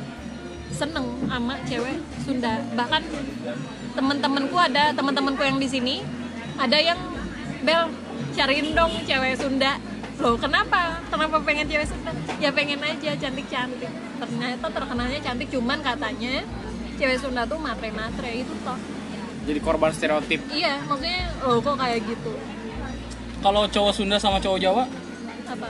seneng sama cewek Sunda. Bahkan temen-temenku ada temen-temenku yang di sini ada yang bel cariin dong cewek Sunda. Loh kenapa? Kenapa pengen cewek Sunda? Ya pengen aja cantik cantik ternyata terkenalnya cantik cuman katanya cewek Sunda tuh matre matre itu toh. Jadi korban stereotip. iya maksudnya loh kok kayak gitu? Kalau cowok Sunda sama cowok Jawa? Apa?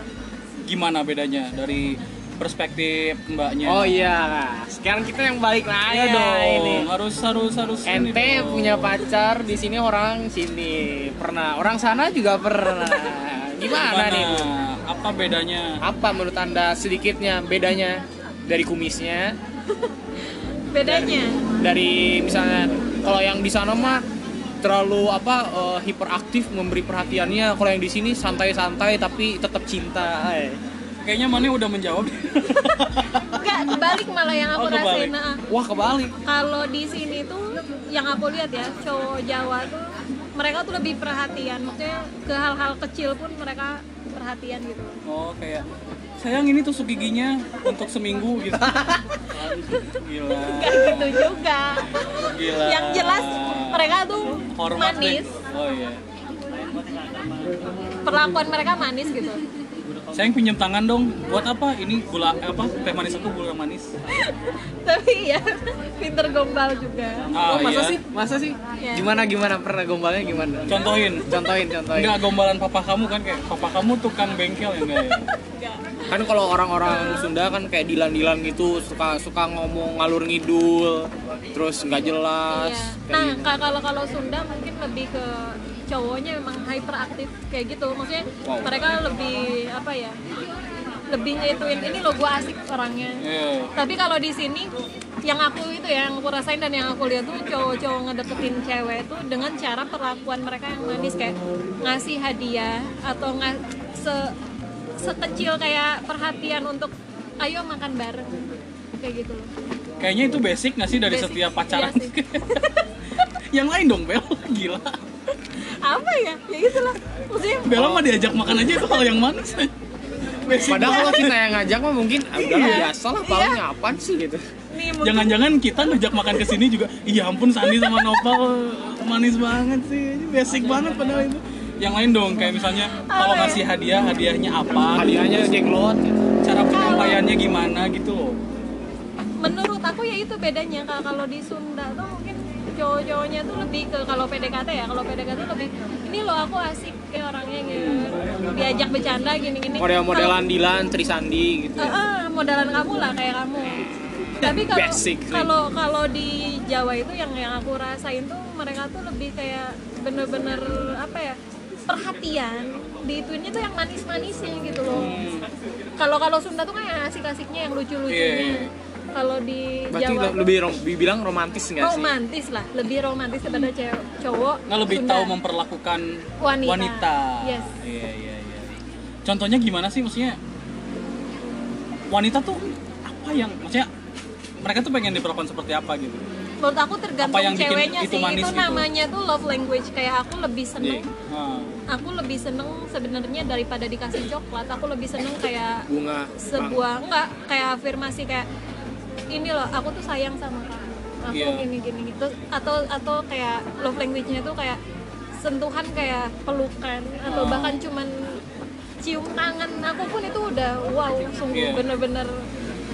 Gimana bedanya dari perspektif mbaknya? Oh iya, sekarang kita yang balik lagi Iya dong. ini. Harus harus harus Ente dong. punya pacar di sini orang sini pernah, orang sana juga pernah. Gimana, nih? Bu? Apa bedanya? Apa menurut anda sedikitnya bedanya dari kumisnya, bedanya dari misalnya kalau yang di sana mah terlalu apa eh, hiperaktif memberi perhatiannya, kalau yang di sini santai-santai tapi tetap cinta. eh. Kayaknya Mane udah menjawab. enggak kebalik malah yang aku Oh, kebalik. rasain nah, Wah kebalik. kalau di sini tuh yang aku lihat ya cowok Jawa tuh mereka tuh lebih perhatian maksudnya ke hal-hal kecil pun mereka perhatian gitu Oh kayak sayang ini tusuk giginya untuk seminggu gitu. Gila. Gak gitu juga Gila. yang jelas mereka tuh Hormat manis deh. Oh iya. perlakuan mereka manis gitu Sayang pinjam tangan dong. Buat apa? Ini gula eh, apa? Teh manis aku gula manis. Tapi ya pinter gombal juga. Ah, oh, masa iya. sih? Masa sih? Iya. Gimana gimana pernah gombalnya gimana? Contohin. Contohin, contohin. Enggak gombalan papa kamu kan kayak papa kamu tukang bengkel ya enggak ya? Kan kalau orang-orang Sunda kan kayak dilan-dilan gitu suka suka ngomong ngalur ngidul, terus nggak jelas. Iya. Nah, gitu. ka- kalau kalau Sunda mungkin lebih ke cowoknya memang hyperaktif kayak gitu. Maksudnya Wow. mereka lebih apa ya? Lebih ngituin ini lo gue asik orangnya. Iya. Tapi kalau di sini yang aku itu ya yang aku rasain dan yang aku lihat tuh cowok-cowok ngedeketin cewek itu dengan cara perlakuan mereka yang manis kayak ngasih hadiah atau nggak se sekecil kayak perhatian untuk ayo makan bareng kayak gitu loh. Kayaknya itu basic nggak sih dari Basic. setiap pacaran? Iya. Yang lain dong Bel, gila. Apa ya? Ya itulah. Maksudnya Bella mah diajak makan aja itu hal yang manis. Basic Padahal kalau kita yang ngajak mah mungkin ah, udah Iya. biasa lah paling apaan sih gitu. Jangan-jangan kita ngajak makan ke sini juga, iya ampun Sandi sama Nopal manis banget sih, Ini basic banget padahal itu. Yang lain dong, kayak misalnya kalau ya? ngasih hadiah, hadiahnya apa? Hadiahnya jenglot. gitu. cara penyampaiannya gimana gitu loh. menurut aku ya itu bedanya Kak. kalau di Sunda tuh mungkin cowok-cowoknya tuh lebih ke kalau PDKT ya kalau PDKT tuh lebih ini loh aku asik. Ya orangnya gitu diajak bercanda gini-gini. Model-modelan Dilan, Trisandi gitu. Eh, eh, modelan kamu lah kayak kamu. Tapi kalau kalau kalau di Jawa itu yang yang aku rasain tuh mereka tuh lebih kayak bener-bener apa ya perhatian. Diituinnya tuh yang manis-manisnya gitu loh. Kalau kalau Sunda tuh kayak asik-asiknya yang lucu-lucunya. Iya, iya. Kalau di Berarti Jawa le- lebih rom- dibilang romantis nggak sih? romantis lah lebih romantis daripada cewek cowok Nggak lebih Sunda. tahu memperlakukan Wanita. Yes. Iya iya iya. Contohnya gimana sih maksudnya? Wanita tuh apa yang maksudnya mereka tuh pengen diperlakukan seperti apa gitu? menurut aku tergantung Apa yang ceweknya itu sih manis itu gitu? namanya tuh love language kayak aku lebih seneng Ah. aku lebih seneng sebenarnya daripada dikasih coklat aku lebih seneng kayak Bunga. sebuah enggak kayak afirmasi kayak ini loh aku tuh sayang sama kamu aku Iya. gini gini gitu atau atau kayak love language-nya tuh kayak sentuhan kayak pelukan atau Oh. bahkan cuman cium tangan aku pun itu udah wow sungguh bener-bener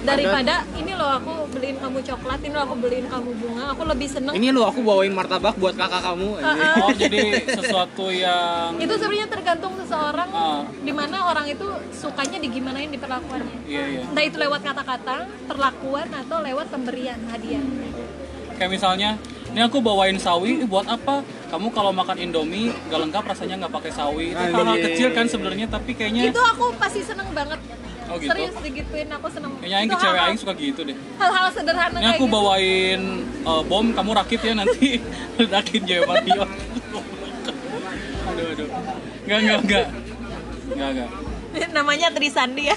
daripada ini loh aku beliin kamu coklat ini loh aku beliin kamu bunga aku lebih seneng Ini lo aku bawain martabak buat kakak kamu. Anjing. ah. Oh jadi sesuatu yang itu sebenarnya tergantung seseorang Ah. di mana orang itu sukanya digimanain diperlakuannya iya iya. entah itu lewat kata-kata perlakuan atau lewat pemberian hadiah Kayak misalnya, ini aku bawain sawi, "Ih, buat apa? Kamu kalau makan Indomie gak lengkap rasanya nggak pakai sawi. Itu Anjing. hal-hal kecil kan sebenarnya, tapi kayaknya itu aku pasti seneng banget Oh, gitu? serius digituin aku seneng kayaknya aing ke cewek aing suka gitu deh. hal-hal sederhana Ini kayak aku gitu. bawain uh, bom, kamu rakit ya nanti ledakin Jawa Mario. aduh aduh. Enggak enggak enggak. Enggak enggak. namanya Trisandi ya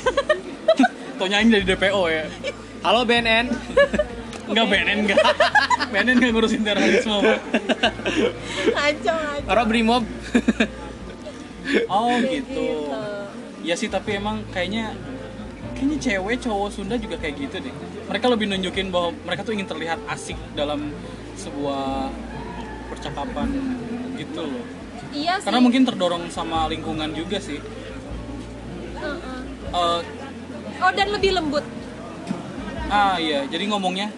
Tonya aing dari DPO ya. Halo BNN. Enggak BNN enggak. BNN enggak ngurusin terorisme. Pak. ngaco ngaco Ora Brimob. Oh gitu. Ya sih tapi emang kayaknya kayaknya cewek cowok Sunda juga kayak gitu deh. Mereka lebih nunjukin bahwa mereka tuh ingin terlihat asik dalam sebuah percakapan gitu loh. iya sih Karena mungkin terdorong sama lingkungan juga sih. Heeh. Eh, oh dan lebih lembut ah iya, jadi ngomongnya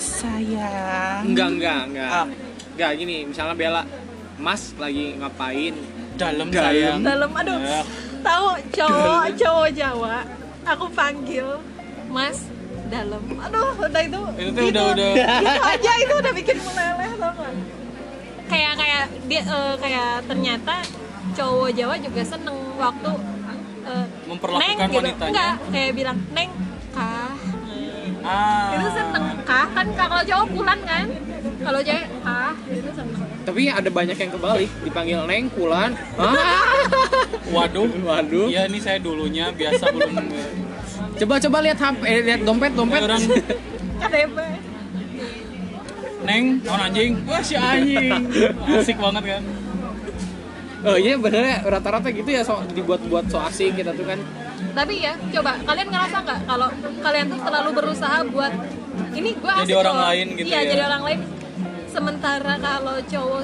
sayang Enggak, enggak, enggak. Ah. Enggak gini, misalnya Bella Mas lagi ngapain? dalam Dalam. sayang. dalam aduh Ya. Tahu cowok cowok Jawa aku panggil Mas dalam aduh udah itu Itu tuh udah- udah- gitu aja itu udah bikin meleleh tau gak kayak kayak dia eh, kayak ternyata cowok Jawa juga seneng waktu eh, Memperlakukan neng gitu. wanitanya. enggak kayak bilang neng kah Ah. itu seneng kah kan kalau cowok pulan kan kalau cewek kah itu seneng Tapi ada banyak yang kebalik, dipanggil Neng, Kulan. Ah, Waduh. waduh. Iya, ini saya dulunya biasa belum Coba coba lihat HP, eh, lihat dompet, dompet. orang KTP Neng, tahun anjing. Wah, si anjing. Asik banget kan. Oh iya bener ya, rata-rata gitu ya so, dibuat-buat so asing kita tuh kan. Tapi ya coba kalian ngerasa nggak kalau kalian tuh terlalu berusaha buat ini gue Jadi orang lain gitu iya ya. jadi orang lain sementara kalau cowok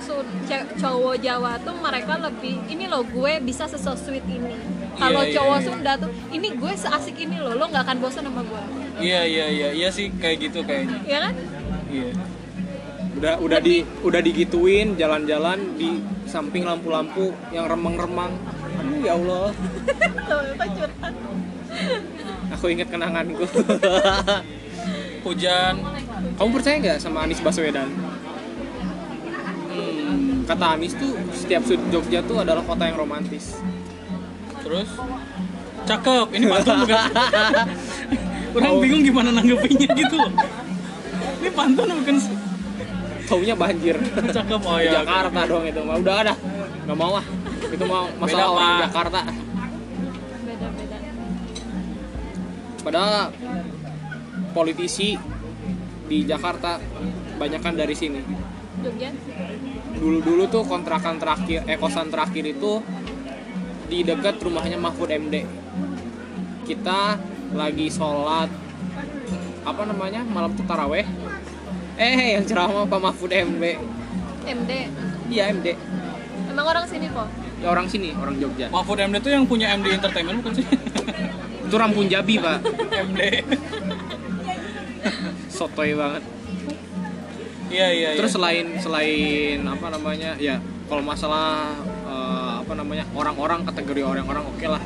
cowok Jawa tuh mereka lebih ini loh gue bisa sesosweet ini kalau Iya, iya, cowok iya. Sunda tuh ini gue seasik ini loh lo nggak akan bosan sama gue Iya iya iya iya sih kayak gitu kayaknya. ya kan Iya. udah udah di udah digituin jalan-jalan di samping lampu-lampu yang remang-remang aduh ya Allah aku inget kenanganku Hujan. kamu percaya nggak sama Anies Baswedan Hmm, kata Anies tuh setiap sudut Jogja tuh adalah kota yang romantis terus cakep. Ini pantun bukan? Orang Oh. bingung gimana nanggepinnya gitu loh. Ini pantun bukan taunya banjir Cakep oh ya. Jakarta dong itu mah udah ada nggak mau ah itu mau masalah Beda, orang Pak. Jakarta. Beda beda padahal politisi di Jakarta banyakan dari sini. Jogja? Dulu-dulu tuh kontrakan terakhir eh kosan terakhir itu di dekat rumahnya Mahfud MD kita lagi sholat apa namanya malam tuh taraweh eh yang ceramah Pak Mahfud MD MD iya MD emang orang sini kok orang sini orang Jogja Mahfud MD tuh yang punya MD Entertainment bukan sih? itu Rampun Jabi pak MD. sotoy banget Iya iya. terus iya. selain selain apa namanya ya kalau masalah eh, apa namanya orang-orang kategori orang-orang oke lah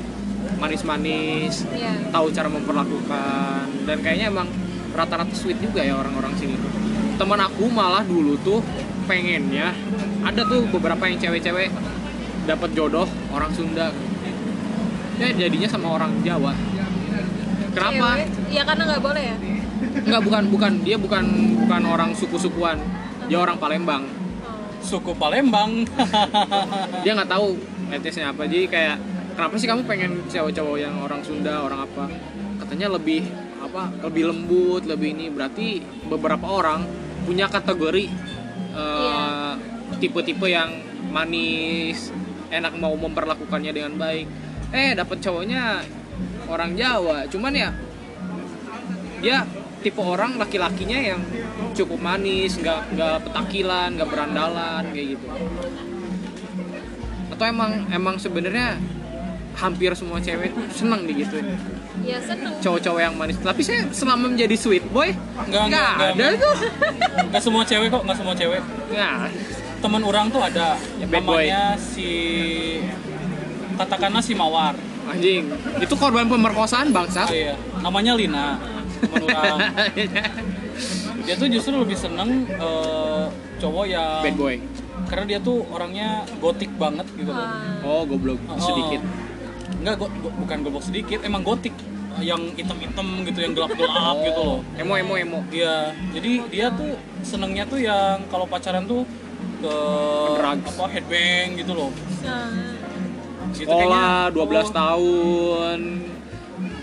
manis-manis Iya. tahu cara memperlakukan dan kayaknya emang rata-rata sweet juga ya orang-orang sini tuh teman aku malah dulu tuh pengennya ada tuh beberapa yang cewek-cewek dapat jodoh orang Sunda. Ya jadinya sama orang Jawa. Kenapa? Iya karena nggak boleh ya? Enggak bukan bukan. Dia bukan bukan orang suku-sukuan. Dia orang Palembang. Oh. suku Palembang. dia nggak tahu etnisnya apa. Jadi kayak kenapa sih kamu pengen cowok-cowok yang orang Sunda orang apa? Katanya lebih apa lebih lembut lebih ini. Berarti beberapa orang punya kategori eh, Iya. tipe-tipe yang manis enak mau memperlakukannya dengan baik. Eh dapat cowoknya orang Jawa. Cuman ya dia tipe orang laki-lakinya yang cukup manis nggak nggak petakilan nggak berandalan kayak gitu. Atau emang emang sebenarnya hampir semua cewek tuh seneng digituin. Iya seneng. Cowok-cowok yang manis. Tapi saya selama menjadi sweet boy nggak ada tuh. Gak semua cewek kok, gak semua cewek. nggak Temen orang tuh ada Ya, bad boy. namanya si katakanlah si Mawar. anjing itu korban pemerkosaan bangsat Oh iya, namanya Lina. Orang. Dia tuh justru lebih seneng eh, cowok yang bad boy karena dia tuh orangnya gotik banget gitu loh. Ah, oh goblok Oh. sedikit Enggak, go- go- bukan goblok sedikit, emang gotik yang hitam-hitam gitu, yang gelap-gelap gitu loh. emo emo emo Iya, jadi dia tuh senengnya tuh yang kalau pacaran tuh ke Drugs. apa headbang gitu loh. Gitu sekolah kayaknya. 12 tahun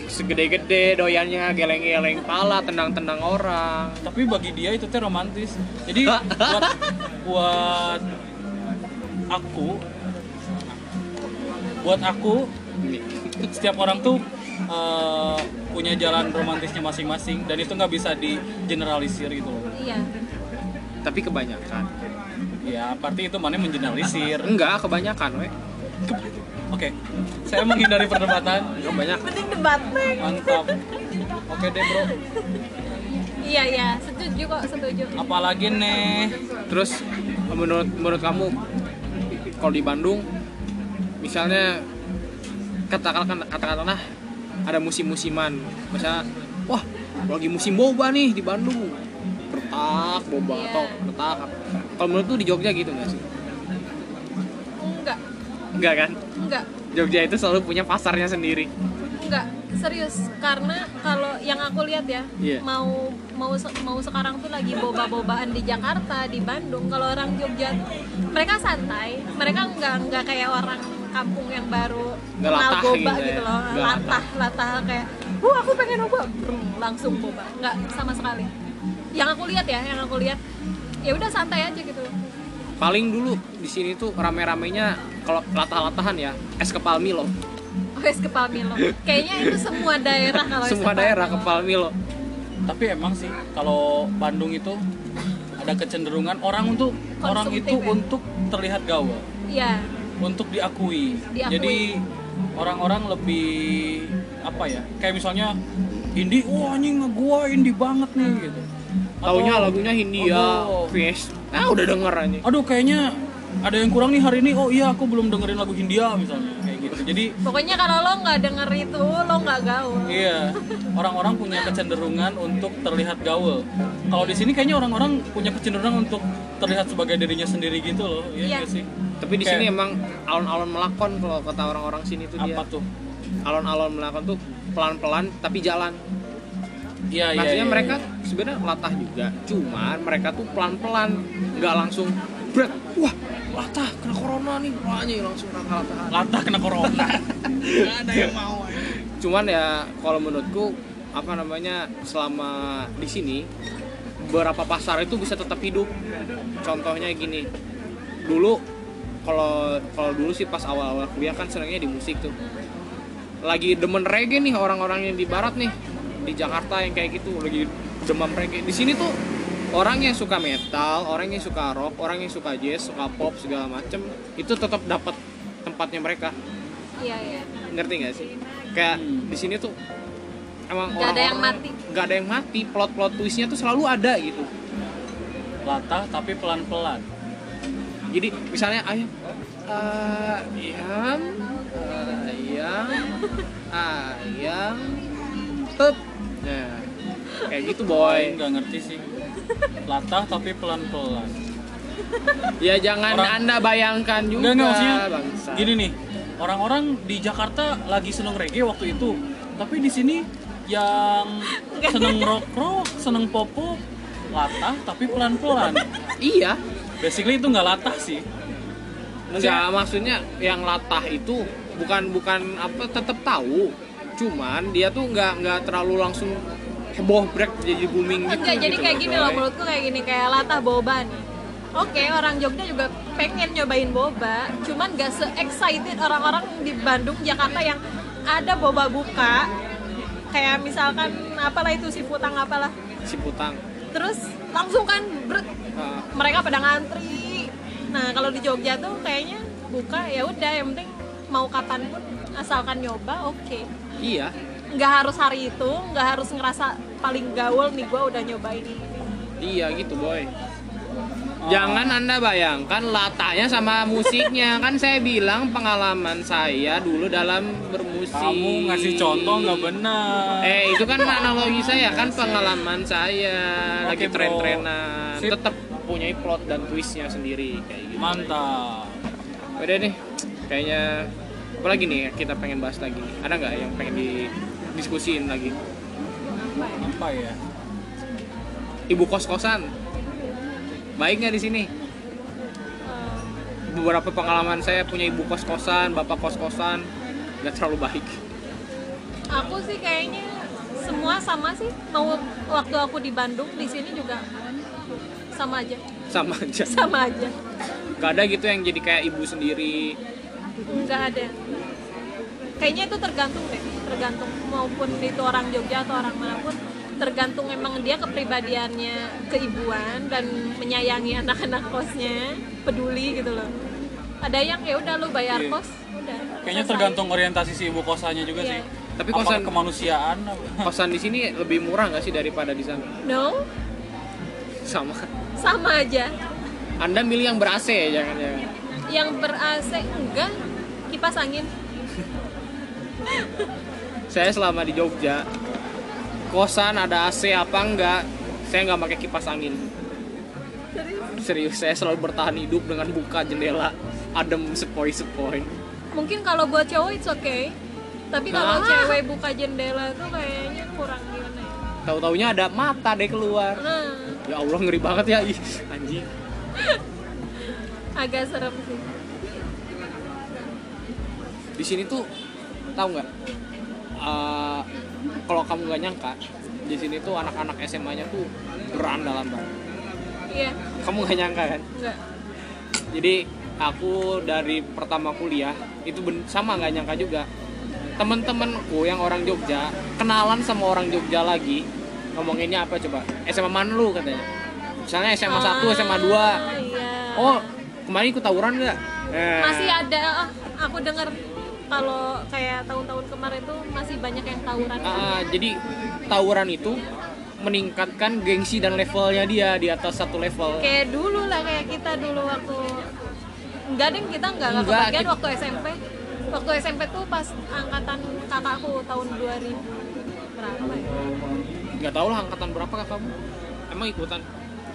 segede-gede doyannya geleng-geleng pala tendang-tendang orang Tapi bagi dia itu teh romantis. Jadi buat buat aku buat aku setiap orang tuh eh, punya jalan romantisnya masing-masing dan itu nggak bisa di generalisir gitu loh. Iya tapi kebanyakan Ya, berarti itu mana mengeneralisir. enggak kebanyakan we Oke, saya menghindari perdebatan. kebanyakan Penting debat. Mantap. Oke deh bro. Iya iya setuju kok setuju Apalagi nih? Terus menurut menurut kamu kalau di Bandung misalnya katakanlah katakanlah ada musim-musiman misalnya wah lagi musim boba nih di Bandung retak boba Iya. atau retak kalau menurut tuh di Jogja gitu nggak sih? Enggak. Enggak kan? Enggak. Jogja itu selalu punya pasarnya sendiri. Enggak. Serius. Karena kalau yang aku lihat ya Iya. mau mau mau sekarang tuh lagi boba-bobaan di Jakarta di Bandung. Kalau orang Jogja tuh mereka santai. Mereka enggak enggak kayak orang kampung yang baru Nggak kenal latah boba gitu gitu, ya. loh. Nggak latah. Latah kayak wah aku pengen boba langsung boba. Enggak sama sekali. Yang aku lihat ya yang aku lihat ya udah santai aja gitu paling dulu di sini tuh rame-ramenya kalau latah-latahan ya es kepal Milo Wes kepal Milo kayaknya itu semua daerah kalau es semua kepal daerah Milo. kepal Milo Tapi emang sih kalau Bandung itu ada kecenderungan orang untuk orang Konsumtif itu ya? untuk terlihat gaul, iya untuk diakui. Diakui. Jadi orang-orang lebih apa ya kayak misalnya indie wah anjing gua indie banget nih gitu Taunya Atau, lagunya Hindia, Oh. Fish. Ah udah denger aja. aduh kayaknya ada yang kurang nih hari ini oh iya aku belum dengerin lagu Hindia misalnya kayak gitu jadi Pokoknya kalau lo nggak denger itu, lo nggak gaul. iya orang-orang punya kecenderungan untuk terlihat gaul kalau di sini kayaknya orang-orang punya kecenderungan untuk terlihat sebagai dirinya sendiri gitu loh iya Iya. nggak sih Tapi di Kayak- sini emang alon-alon melakon kalau kata orang-orang sini tuh dia. apa tuh Alon-alon melakon tuh pelan-pelan tapi jalan. Iya iya Maksudnya iya, mereka iya. sebenarnya latah juga, cuman mereka tuh pelan-pelan, nggak langsung break. Wah, latah kena corona nih, wah anjing, langsung rangka latahan. latah kena corona nggak ada yang mau Cuman ya kalau menurutku apa namanya selama di sini beberapa pasar itu bisa tetap hidup. Contohnya gini, dulu kalau kalau dulu sih pas awal-awal kuliah kan senangnya di musik tuh. Lagi demen reggae nih orang-orang yang di barat nih di Jakarta yang kayak gitu lagi demam reggae. Di sini tuh orang yang suka metal, orang yang suka rock, orang yang suka jazz, suka pop segala macem itu tetap dapat tempatnya mereka Iya iya. ngerti gak sih kayak di sini tuh emang Nggak ada yang mati. nggak ada yang mati plot plot twistnya tuh selalu ada gitu latah tapi pelan-pelan jadi misalnya ayam ayam ayam ayam up nah kayak gitu boy. Nggak ngerti sih. Latah tapi pelan-pelan. Ya jangan Orang- anda bayangkan juga Enggak, enggak maksudnya bangsa. gini nih. Orang-orang di Jakarta lagi seneng reggae waktu itu. Tapi di sini yang seneng rock rock seneng pop pop latah tapi pelan-pelan. Iya. Basically itu nggak latah sih. Enggak, maksudnya yang latah itu bukan bukan apa tetap tahu. Cuman dia tuh nggak nggak terlalu langsung heboh break jadi booming gitu. Enggak, jadi gitu kayak loh, gini loh menurutku kayak gini kayak latah boba nih. Oke, orang Jogja juga pengen nyobain boba, cuman gak se-excited orang-orang di Bandung, Jakarta yang ada boba buka kayak misalkan apalah itu si putang apalah Si putang. terus langsung kan bret, Ah, mereka pada ngantri nah kalau di Jogja tuh kayaknya buka ya udah yang penting mau kapan pun asalkan nyoba oke iya, nggak harus hari itu nggak harus ngerasa paling gaul nih gue udah nyobain ini. Iya gitu boy. Jangan anda bayangkan latahnya sama musiknya. Kan saya bilang pengalaman saya dulu dalam bermusik. kamu ngasih contoh nggak benar. Eh itu kan analogi saya kan pengalaman saya. Lagi tren-trenan. Tetap punya plot dan twistnya sendiri kayak gitu. mantap. Udah nih, kayaknya apa lagi nih kita pengen bahas lagi? Ada nggak yang pengen didiskusiin lagi? apa ya Ibu kos-kosan, baik nggak di sini? Beberapa pengalaman saya punya ibu kos-kosan, bapak kos-kosan, nggak terlalu baik. aku sih kayaknya semua sama sih mau waktu aku di Bandung di sini juga sama aja Sama aja. sama aja Gak ada gitu yang jadi kayak ibu sendiri. Nggak ada kayaknya itu tergantung deh tergantung maupun itu orang Jogja atau orang mana pun tergantung emang dia kepribadiannya keibuan dan menyayangi anak-anak kosnya peduli gitu loh ada yang ya udah lu bayar Iya. kos udah kayaknya selesai. tergantung orientasi si ibu kosannya juga Iya. sih Tapi Apakah kosan kemanusiaan apa? kosan di sini lebih murah nggak sih daripada di sana? no Sama. sama aja Anda milih yang ber AC ya jangan-jangan. Yang ber AC enggak. Kipas angin. Saya selama di Jogja kosan ada AC apa enggak saya nggak pakai kipas angin. Serius saya selalu bertahan hidup dengan buka jendela adem sepoi-sepoi. Mungkin kalau buat cowok it's okay. Tapi kalau Ah. cewek buka jendela tuh kayaknya kurang gimana ya? Tahu taunya ada mata deh keluar. Nah. Ya Allah ngeri banget ya ih anjing agak serem sih. Di sini tuh tahu nggak? Eh, kalau kamu nggak nyangka di sini tuh anak-anak SMA-nya tuh berandalan banget. Iya. Kamu nggak nyangka kan? Enggak jadi aku dari pertama kuliah itu sama nggak nyangka juga. Temen-temenku yang orang Jogja kenalan sama orang Jogja lagi ngomonginnya apa coba? SMA mana lu katanya? Misalnya SMA 1, SMA 2 Ah, iya. oh kemarin ikut tawuran nggak Eh, masih ada ah, aku dengar kalau kayak tahun-tahun kemarin tuh masih banyak yang tawuran Ah, jadi tawuran itu meningkatkan gengsi dan levelnya dia di atas satu level. kayak dulu lah kayak kita dulu waktu enggak deh kita enggak enggak Enggak, kebagian kita- waktu SMP waktu SMP tuh pas angkatan kakakku tahun 2000 berapa ya Gak tau lah angkatan berapa kah kamu? Emang ikutan?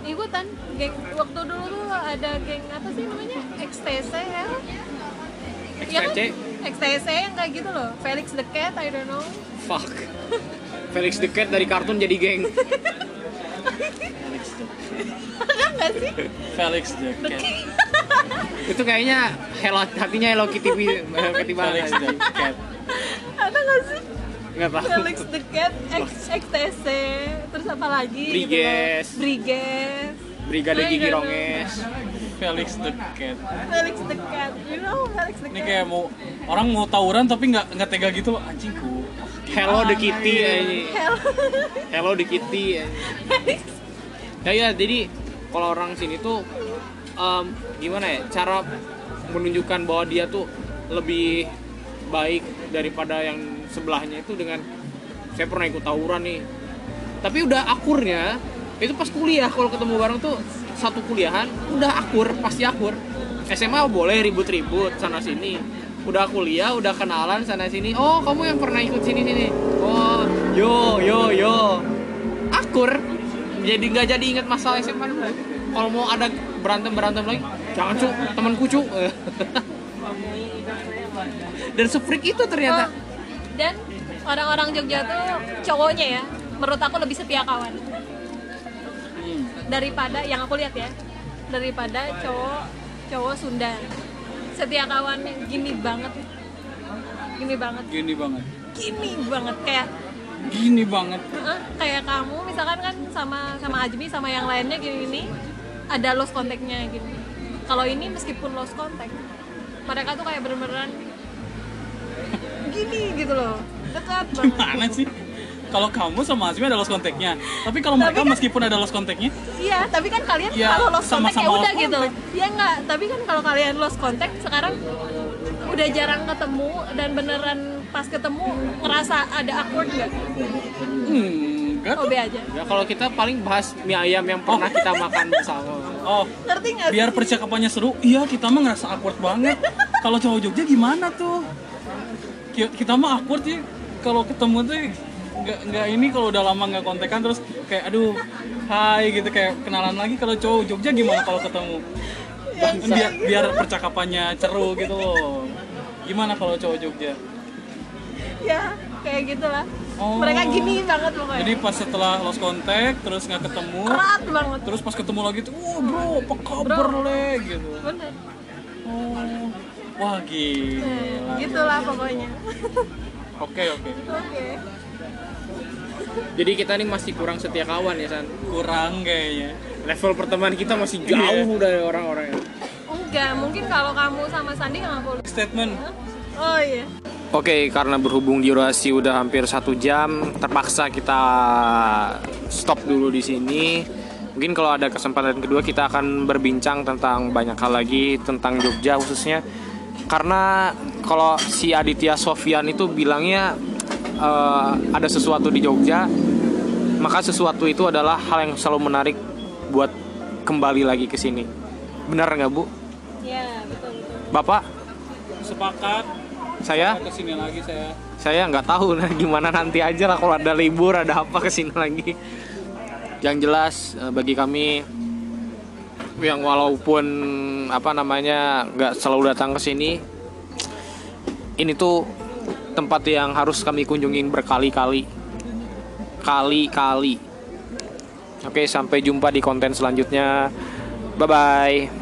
Ikutan geng waktu dulu tuh ada geng apa sih namanya XTC ya Iya kan? XTC? XTC yang kayak gitu loh Felix the Cat I don't know Fuck. Felix the Cat dari kartun jadi geng. ada nggak sih Felix the Cat itu kayaknya Hello hatinya Hello Kitty Hello Kitty banget. Felix the Cat ada nggak sih Nggak tahu. Felix the Cat X, XTC terus apa lagi gitu loh. Briges. Briges Brigade Gigi. Ronges. Felix the Cat Felix the Cat you know Felix the ini Cat kayak mau orang mau tawuran tapi nggak nggak tega gitu loh anjingku Hello the Kitty. Gimana anjing. ini? Hell Hello the Kitty. Ya ya jadi kalau orang sini tuh em, gimana ya cara menunjukkan bahwa dia tuh lebih baik daripada yang sebelahnya itu dengan saya pernah ikut tawuran nih. Tapi udah akurnya itu pas kuliah kalau ketemu bareng tuh satu kuliahan udah akur pasti akur. SMA boleh ribut-ribut sana sini. Udah kuliah udah kenalan sana sini. Oh kamu yang pernah ikut sini sini. Oh yo yo yo. Akur. Jadi nggak jadi ingat masalah SMA dulu. Kalau mau ada berantem berantem lagi jangan cu temanku cu dan sefreak itu ternyata. Oh, dan orang-orang Jogja tuh cowoknya ya menurut aku lebih setia kawan. Daripada yang aku lihat ya daripada cowok cowok Sunda. Setia kawan gini banget. Gini banget. Gini banget. Gini banget kayak gini banget. Kayak kamu misalkan kan sama sama Ajmi sama yang lainnya gini gini ada lost kontaknya gini kalau ini meskipun lost kontak mereka tuh kayak bener-beneran gini gitu loh. Dekat banget. Gimana sih? Kalau kamu sama Azmi ada lost kontaknya tapi kalau mereka kan- meskipun ada lost kontaknya iya tapi kan kalian Iya, kalau lost kontak ya udah gitu. Ya enggak tapi kan kalau kalian lost kontak sekarang udah jarang ketemu dan beneran pas ketemu ngerasa ada awkward nggak? hmm, enggak Oh be aja. ya kalau kita paling bahas mie ayam yang pernah kita makan bersama. Oh Ngerti nggak? biar percakapannya seru. Iya kita mah ngerasa awkward banget. Kalau cowok Jogja gimana tuh kita mah awkward ya kalau ketemu tuh nggak nggak ini kalau udah lama nggak kontekan terus kayak aduh hai gitu kayak kenalan lagi kalau cowok Jogja gimana kalau ketemu biar biar percakapannya seru gitu loh gimana kalau cowok Jogja ya kayak gitulah. Oh. Mereka gini banget pokoknya. jadi pas setelah lost contact terus nggak ketemu erat banget. terus pas ketemu lagi tuh wah bro apa kabar le gitu Bener. oh wah gila Nah, gitulah pokoknya. oke oke Oke. jadi kita nih masih kurang setia kawan ya San kurang kayaknya level pertemanan kita masih jauh dari orang-orang yang Enggak, mungkin kalau kamu sama Sandi nggak boleh. statement Oh iya. Oke, karena berhubung durasi udah hampir satu jam, terpaksa kita stop dulu di sini. Mungkin kalau ada kesempatan kedua kita akan berbincang tentang banyak hal lagi tentang Jogja khususnya. Karena kalau si Aditya Sofian itu bilangnya eh, ada sesuatu di Jogja, maka sesuatu itu adalah hal yang selalu menarik buat kembali lagi ke sini. Benar nggak Bu? Ya, betul betul. Bapak, sepakat saya? ke sini lagi saya saya nggak tahu nah gimana nanti aja lah kalau ada libur ada apa ke sini lagi yang jelas eh, bagi kami yang walaupun apa namanya nggak selalu datang ke sini ini tuh tempat yang harus kami kunjungin berkali-kali. Kali-kali. Oke sampai jumpa di konten selanjutnya. Bye bye